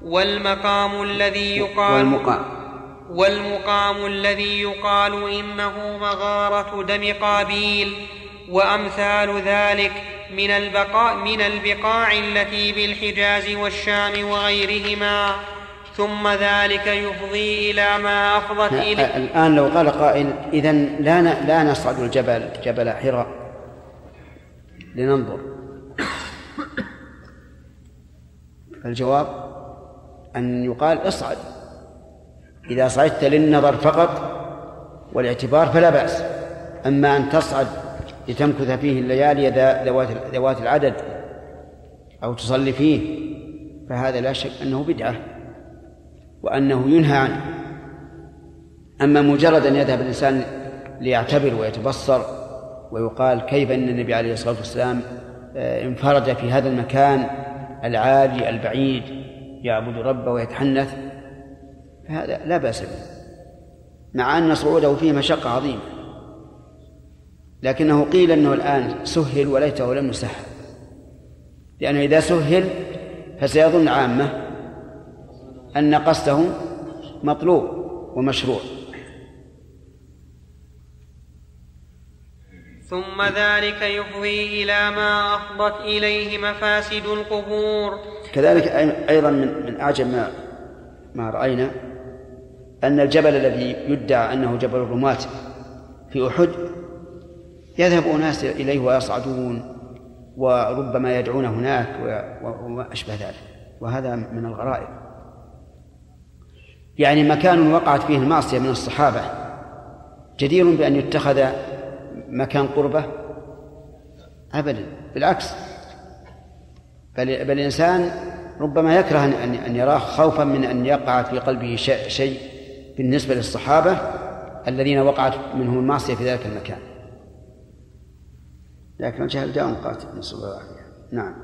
والمقام الذي يقال والمقام. والمقام الذي يقال إنه مغارة دم قابيل وأمثال ذلك من البقاء من البقاع التي بالحجاز والشام وغيرهما. ثم ذلك يفضي إلى ما أفضت إليه. الآن لو قال قائل إذا لا لا نصعد الجبل جبل حراء. لننظر. فالجواب أن يقال اصعد. إذا صعدت للنظر فقط والاعتبار فلا بأس. أما أن تصعد لتمكث فيه الليالي ذوات ذوات العدد أو تصلي فيه فهذا لا شك أنه بدعة وأنه ينهى عنه. أما مجرد أن يذهب الإنسان ليعتبر ويتبصر ويقال كيف أن النبي عليه الصلاة والسلام آه، انفرد في هذا المكان العالي البعيد يعبد ربه ويتحنث. فهذا لا بأس به مع أن صعوده فيه مشقة عظيمة. لكنه قيل أنه الآن سهل وليته لم يسهل. لأنه إذا سهل فسيظن العامة أن قصده مطلوب ومشروع. ثم ذلك يفضي إلى ما أفضت إليه مفاسد القبور. كذلك أي- أيضا من من أعجب ما ما رأينا أن الجبل الذي يدعى أنه جبل الرماة في أحد يذهب أناس إليه ويصعدون وربما يدعون هناك وما أشبه ذلك وهذا من الغرائب. يعني مكان وقعت فيه المعصية من الصحابة جدير بأن يتخذ مكان قربة؟ أبدا. بالعكس. بل, بل الإنسان ربما يكره أن أن يراه خوفا من أن يقع في قلبه شيء, شيء بالنسبة للصحابة الذين وقعت منهم المعصية في ذلك المكان. لكن الجهل داء قاتل نسأل الله العافية. نعم.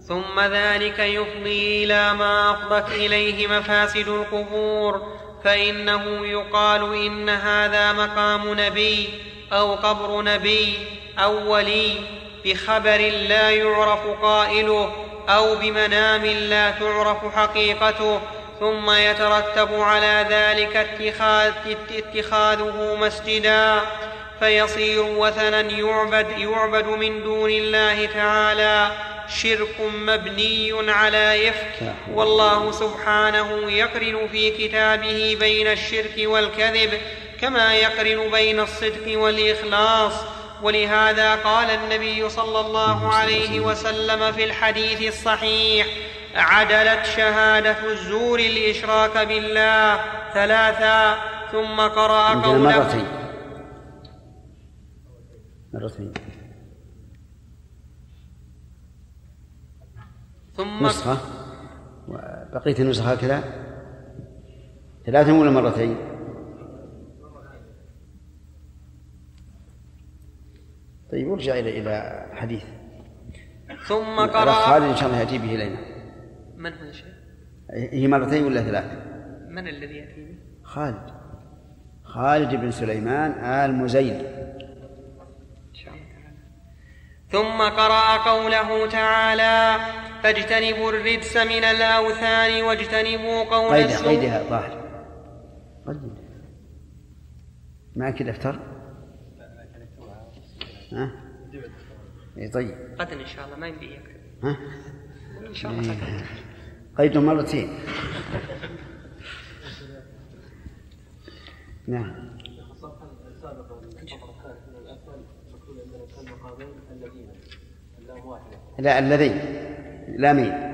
ثم ذلك يفضي إلى ما أفضت إليه مفاسد القبور فإنه يقال إن هذا مقام نبي. أو قبر نبي أو ولي بخبر لا يعرف قائله أو بمنام لا تعرف حقيقته ثم يترتب على ذلك اتخاذ اتخاذه مسجدا فيصير وثنا يعبد يعبد من دون الله تعالى شرك مبني على يفك والله سبحانه يقرن في كتابه بين الشرك والكذب كما يقرن بين الصدق والإخلاص. ولهذا قال النبي صلى الله عليه وسلم. في الحديث الصحيح عدلت شهادة الزور الإشراك بالله ثلاثا ثم قرأ قوله مرتين. مرتين. ثم نسخة. وبقية النسخ هكذا. ثلاثة ولا مرتين؟ طيب ارجع إلى إلى حديث ثم قرأ خالد إن شاء الله يأتي به إلينا من هو الشيخ؟ هي مرتين ولا ثلاث؟ من الذي يأتي به؟ خالد خالد بن سليمان آل مزين ثم قرأ قوله تعالى فاجتنبوا الرجس من الأوثان واجتنبوا قول قيدها قيدها ظاهر قيدها. معك دفتر؟ ها؟ اي طيب. غدا إن شاء الله ما يمدي يكتب ها؟ إن شاء الله غدا. إيه. قيده مرتين. نعم. مقامين الذين لا لامين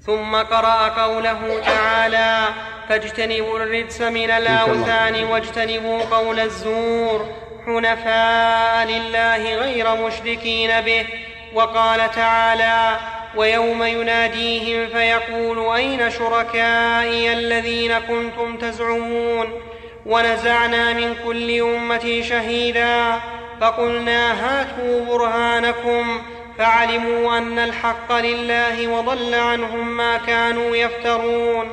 ثم قرأ قوله تعالى فاجتنبوا الرجس من الأوثان واجتنبوا قول الزور. حنفاء لله غير مشركين به. وقال تعالى ويوم يناديهم فيقول أين شركائي الذين كنتم تزعمون؟ ونزعنا من كل أمة شهيدا. فقلنا هاتوا برهانكم. فعلموا أن الحق لله وضل عنهم ما كانوا يفترون.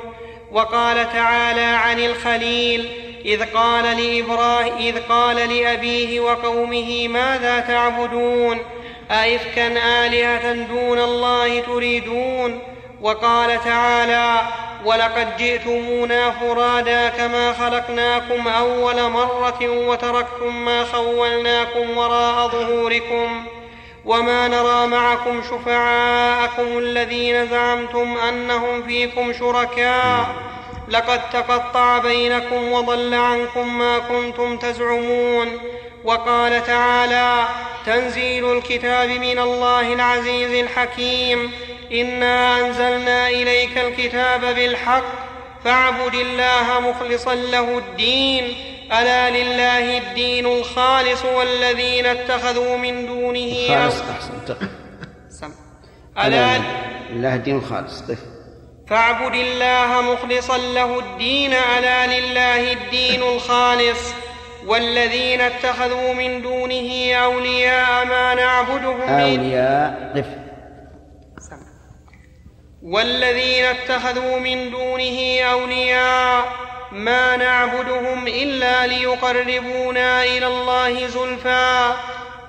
وقال تعالى عن الخليل إذ قال لابراهيم إذ قال لأبيه وقومه ماذا تعبدون؟ أئفكا آلهة دون الله تريدون؟ وقال تعالى ولقد جئتمونا فرادا كما خلقناكم أول مرة وتركتم ما خولناكم وراء ظهوركم. وما نرى معكم شفعاءكم الذين زعمتم أنهم فيكم شركاء. لقد تقطع بينكم وضل عنكم ما كنتم تزعمون وقال تعالى تنزيل الكتاب من الله العزيز الحكيم إنا أنزلنا إليك الكتاب بالحق فاعبد الله مخلصا له الدين ألا لله الدين الخالص والذين اتخذوا من دونه خالص تقف سم. ألا ألا لله الدين الخالص. قف فاعبد الله مخلصا له الدين الا لله الدين الخالص. والذين اتخذوا من دونه أولياء ما نعبدهم أولياء. قف. والذين اتخذوا من دونه أولياء ما نعبدهم إلا ليقربونا إلى الله زلفى.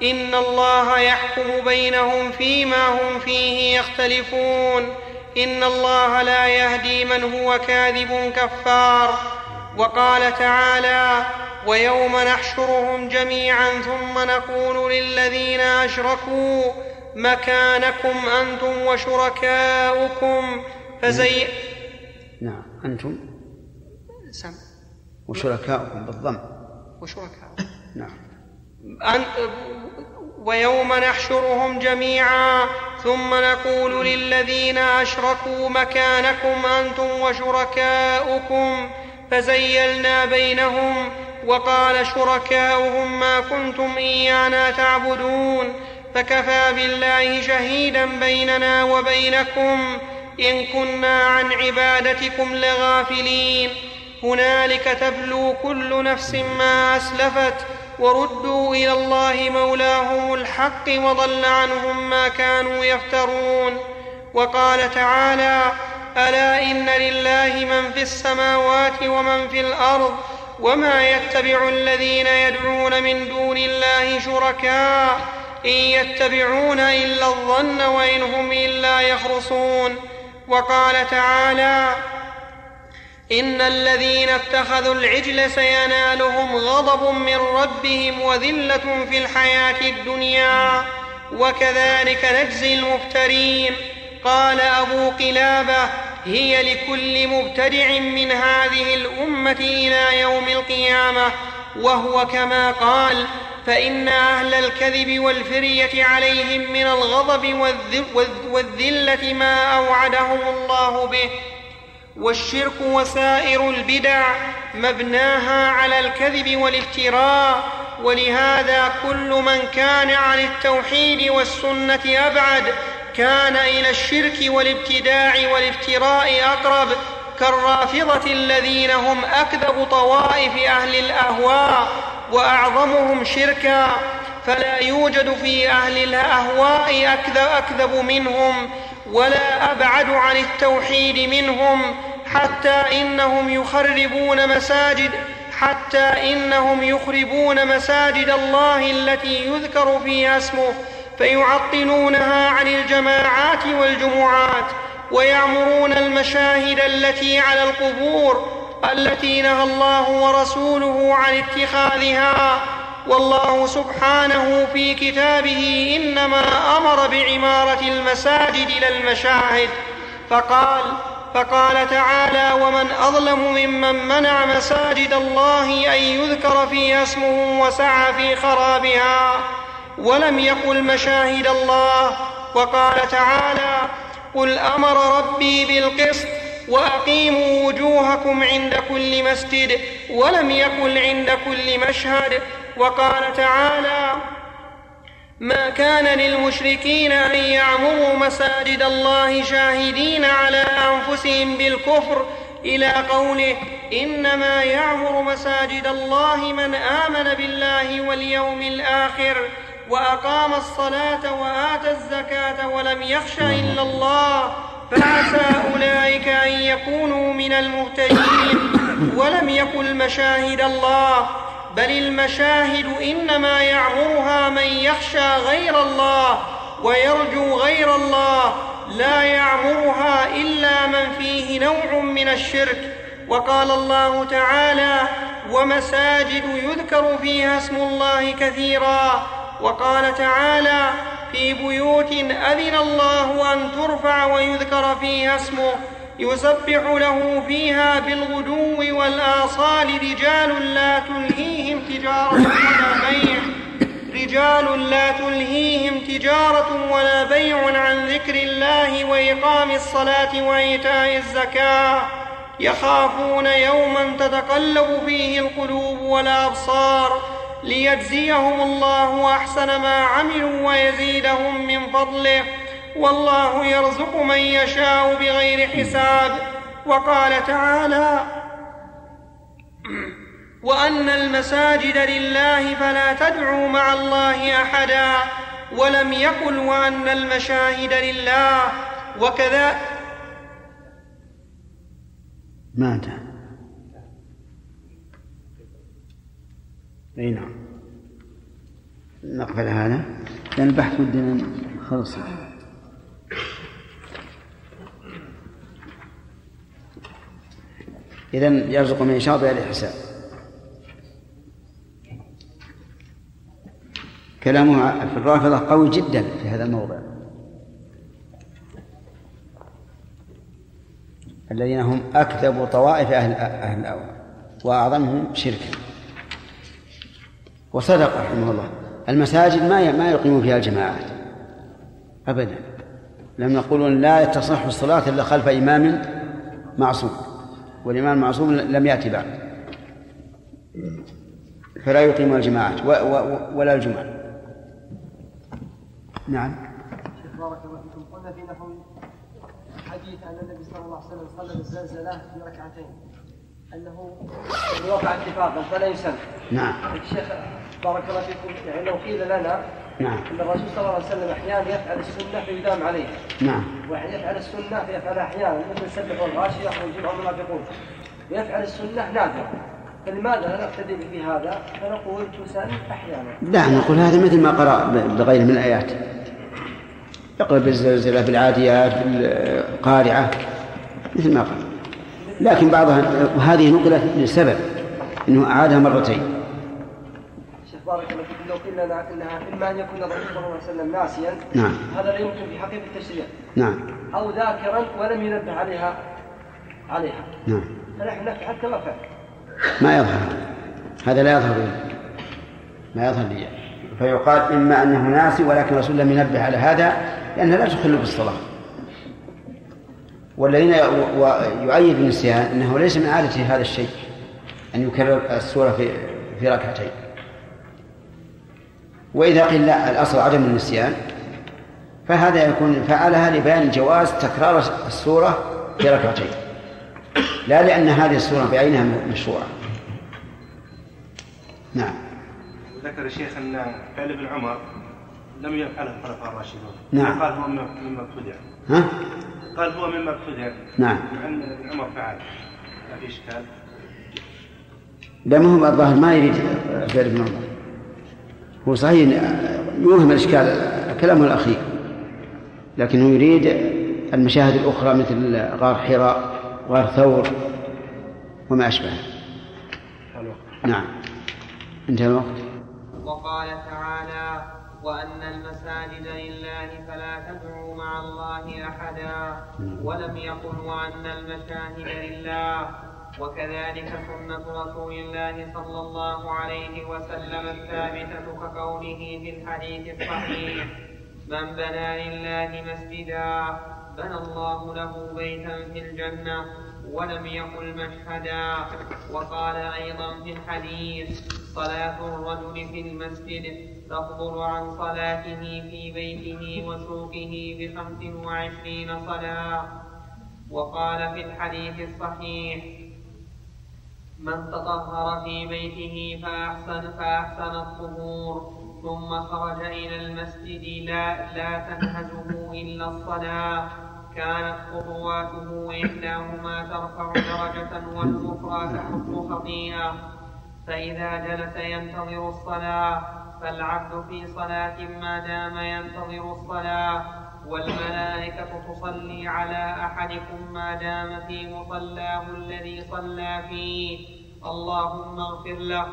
إن الله يحكم بينهم فيما هم فيه يختلفون. إن الله لا يهدي من هو كاذب كفار. وقال تعالى ويوم نحشرهم جميعا ثم نقول للذين أشركوا مكانكم أنتم وشركاؤكم. فزي نعم أنتم سم. وشركاؤكم بالضم. وشركاؤكم. نعم. أن ويوم نحشرهم جميعا ثم نقول للذين أشركوا مكانكم أنتم وشركاؤكم فزيلنا بينهم وقال شركاؤهم ما كنتم إيانا تعبدون فكفى بالله شهيدا بيننا وبينكم إن كنا عن عبادتكم لغافلين. هنالك تبلو كل نفس ما أسلفت وردوا إلى الله مولاهم الحق وضل عنهم ما كانوا يفترون. وقال تعالى ألا إن لله من في السماوات ومن في الأرض وما يتبع الذين يدعون من دون الله شركاء. إن يتبعون إلا الظن وإن هم إلا يخرصون. وقال تعالى إن الذين اتخذوا العجل سينالهم غضب من ربهم وذلة في الحياة الدنيا. وكذلك نجزي المفترين. قال أبو قلابة هي لكل مبتدع من هذه الأمة إلى يوم القيامة. وهو كما قال فإن أهل الكذب والفرية عليهم من الغضب والذلة ما أوعدهم الله به. والشرك وسائر البدع مبناها على الكذب والافتراء ولهذا كل من كان عن التوحيد والسنة أبعد كان إلى الشرك والابتداع والافتراء أقرب كالرافضة الذين هم أكذب طوائف أهل الأهواء وأعظمهم شركا فلا يوجد في أهل الأهواء اكذب, أكذب منهم ولا أبعد عن التوحيد منهم حتى إنهم يخربون مساجد حتى إنهم يخربون مساجد الله التي يذكر فيها اسمه فيعطلونها عن الجماعات والجمعات ويعمرون المشاهد التي على القبور التي نهى الله ورسوله عن اتخاذها. والله سبحانه في كتابه إنما أمر بعمارة المساجد لا المشاهد فقال فقال تعالى ومن أظلم ممن منع مساجد الله أن يذكر فيها اسمه وسعى في خرابها ولم يقل مشاهد الله وقال تعالى قل أمر ربي بالقسط وأقيموا وجوهكم عند كل مسجد ولم يقل عند كل مشهد وقال تعالى ما كان للمشركين أن يعمروا مساجد الله شاهدين على أنفسهم بالكفر إلى قوله إنما يعمر مساجد الله من آمن بالله واليوم الآخر وأقام الصلاة واتى الزكاة ولم يخش إلا الله فعسى أولئك أن يكونوا من المهتدين ولم يقل مشاهد الله بل المشاهد إنما يعمرها من يخشى غير الله ويرجو غير الله لا يعمرها إلا من فيه نوع من الشرك. وقال الله تعالى ومساجد يذكر فيها اسم الله كثيرا وقال تعالى في بيوت أذن الله أن ترفع ويذكر فيها اسمه يسبح له فيها بالغدو والآصال رجال لا تلهيهم تجارة ولا بيع. رجال لا تلهيهم تجارة ولا بيع عن ذكر الله وإقام الصلاة وإيتاء الزكاة. يخافون يوما تتقلب فيه القلوب والأبصار. ليجزيهم الله أحسن ما عملوا ويزيدهم من فضله. والله يرزق من يشاء بغير حساب. وقال تعالى وأن المساجد لله فلا تدعوا مع الله أحدا ولم يقل وأن المشاهد لله. وكذا. ما انتهى أي نعم. نقبل هذا. لأن البحث ودنا خلص إذا يرزق من يشاء بغير حساب. كلامه في الرافضة قوي جدا في هذا الموضع. الذين هم أكذب طوائف أهل أهل الأول وأعظمهم شركا وصدق رحمه الله. المساجد ما ما يقيم فيها الجماعات. أبدا. لم يقولون لا تصح الصلاة إلا خلف إمام معصوم. والإمام المعصوم لم يأتي بعد. فلا يقيم الجماعات ولا الجمعة نعم. بارك الله فيكم. قلنا في نحو حديث أن النبي صلى الله عليه وسلم صلى الزلزلة في ركعتين. أنه وقع اتفاقا فلا يسن نعم. الشيخ بارك الله فيكم يعني لو قيل لنا نعم. أن الرسول صلى الله عليه وسلم أحيانا يفعل السنة فيدام عليها نعم. ويفعل السنة فيفعلها أحيانا. مثل السبح والغاشية والجمعة والمنافقون ويفعل السنة نادرا فلماذا لا نقتدي في هذا فنقول تسن أحيانا. لا نقول هذا مثل ما قرأ ب- بغيره من الآيات. يقرأ بالزلزلة بالعاديات بالقارعة مثل ما قال لكن بعضها وهذه نقلت لسبب إنه اعادها مرتين. لنا انها إما أن يكون الرسول صلى الله عليه وسلم ناسيا. نعم. هذا لا يمكن في حقيقة التشريع. نعم. أو ذاكرا ولم ينبه عليها. عليها. نعم. فنحن نفعل كما فعل. ما يظهر. هذا لا يظهر. لي ما يظهر لي. فيقال إما أنه ناسي ولكن الرسول لم ينبه على هذا لأنها لا تخل بالصلاه والذين يؤيد النسيان أنه ليس من عادته هذا الشيء أن يكرر السورة في في ركعتين. وإذا قيل لا الأصل عدم النسيان. فهذا يكون فعلها لبيان جواز تكرار السوره في ركعتين. لا لأن هذه السوره بعينها مشروعة. نعم. ذكر الشيخ أن فعل ابن عمر لم يفعله الخلفاء الراشدون. نعم. قال هو مما ابتدع. ها؟ قال هو مما ابتدع. نعم. ابن عمر فعل. ما في إشكال. لا ما هو الظاهر ما يريد فعل ابن عمر. هو صحيح يوهم الاشكال كلامه الأخير لكنه يريد المشاهد الأخرى مثل غار حراء غار ثور وما أشبهه. نعم. انتهى الوقت. وقال تعالى وأن المساجد لله فلا تدعوا مع الله أحدا ولم يقل وأن المشاهد لله وكذلك سنة رسول الله صلى الله عليه وسلم الثابتة كقوله في الحديث الصحيح من بنى لله مسجدا بنى الله له بيتا في الجنة ولم يقل مشهدا وقال أيضا في الحديث صلاة الرجل في المسجد تفضل عن صلاته في بيته وسوقه بخمس وعشرين صلاة وقال في الحديث الصحيح من تطهر في بيته فأحسن فأحسن الطهور ثم خرج إلى المسجد لا لا تنهزه إلا الصلاة كانت خطواته إحداهما ترفع درجة والأخرى تحط خطيئة. فإذا جلس ينتظر الصلاة فالعبد في صلاة ما دام ينتظر الصلاة. والملائكة تصلي على أحدكم ما دام في مصلاه الذي صلى فيه. اللهم اغفر له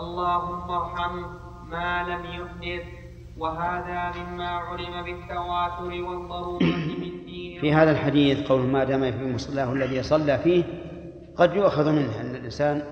اللهم ارحمه ما لم يحدث. وهذا مما علم بالتواتر والضرورة من دين [coughs] في هذا الحديث قول ما دام في مصلاه الذي صلى فيه قد يؤخذ منه أن الإنسان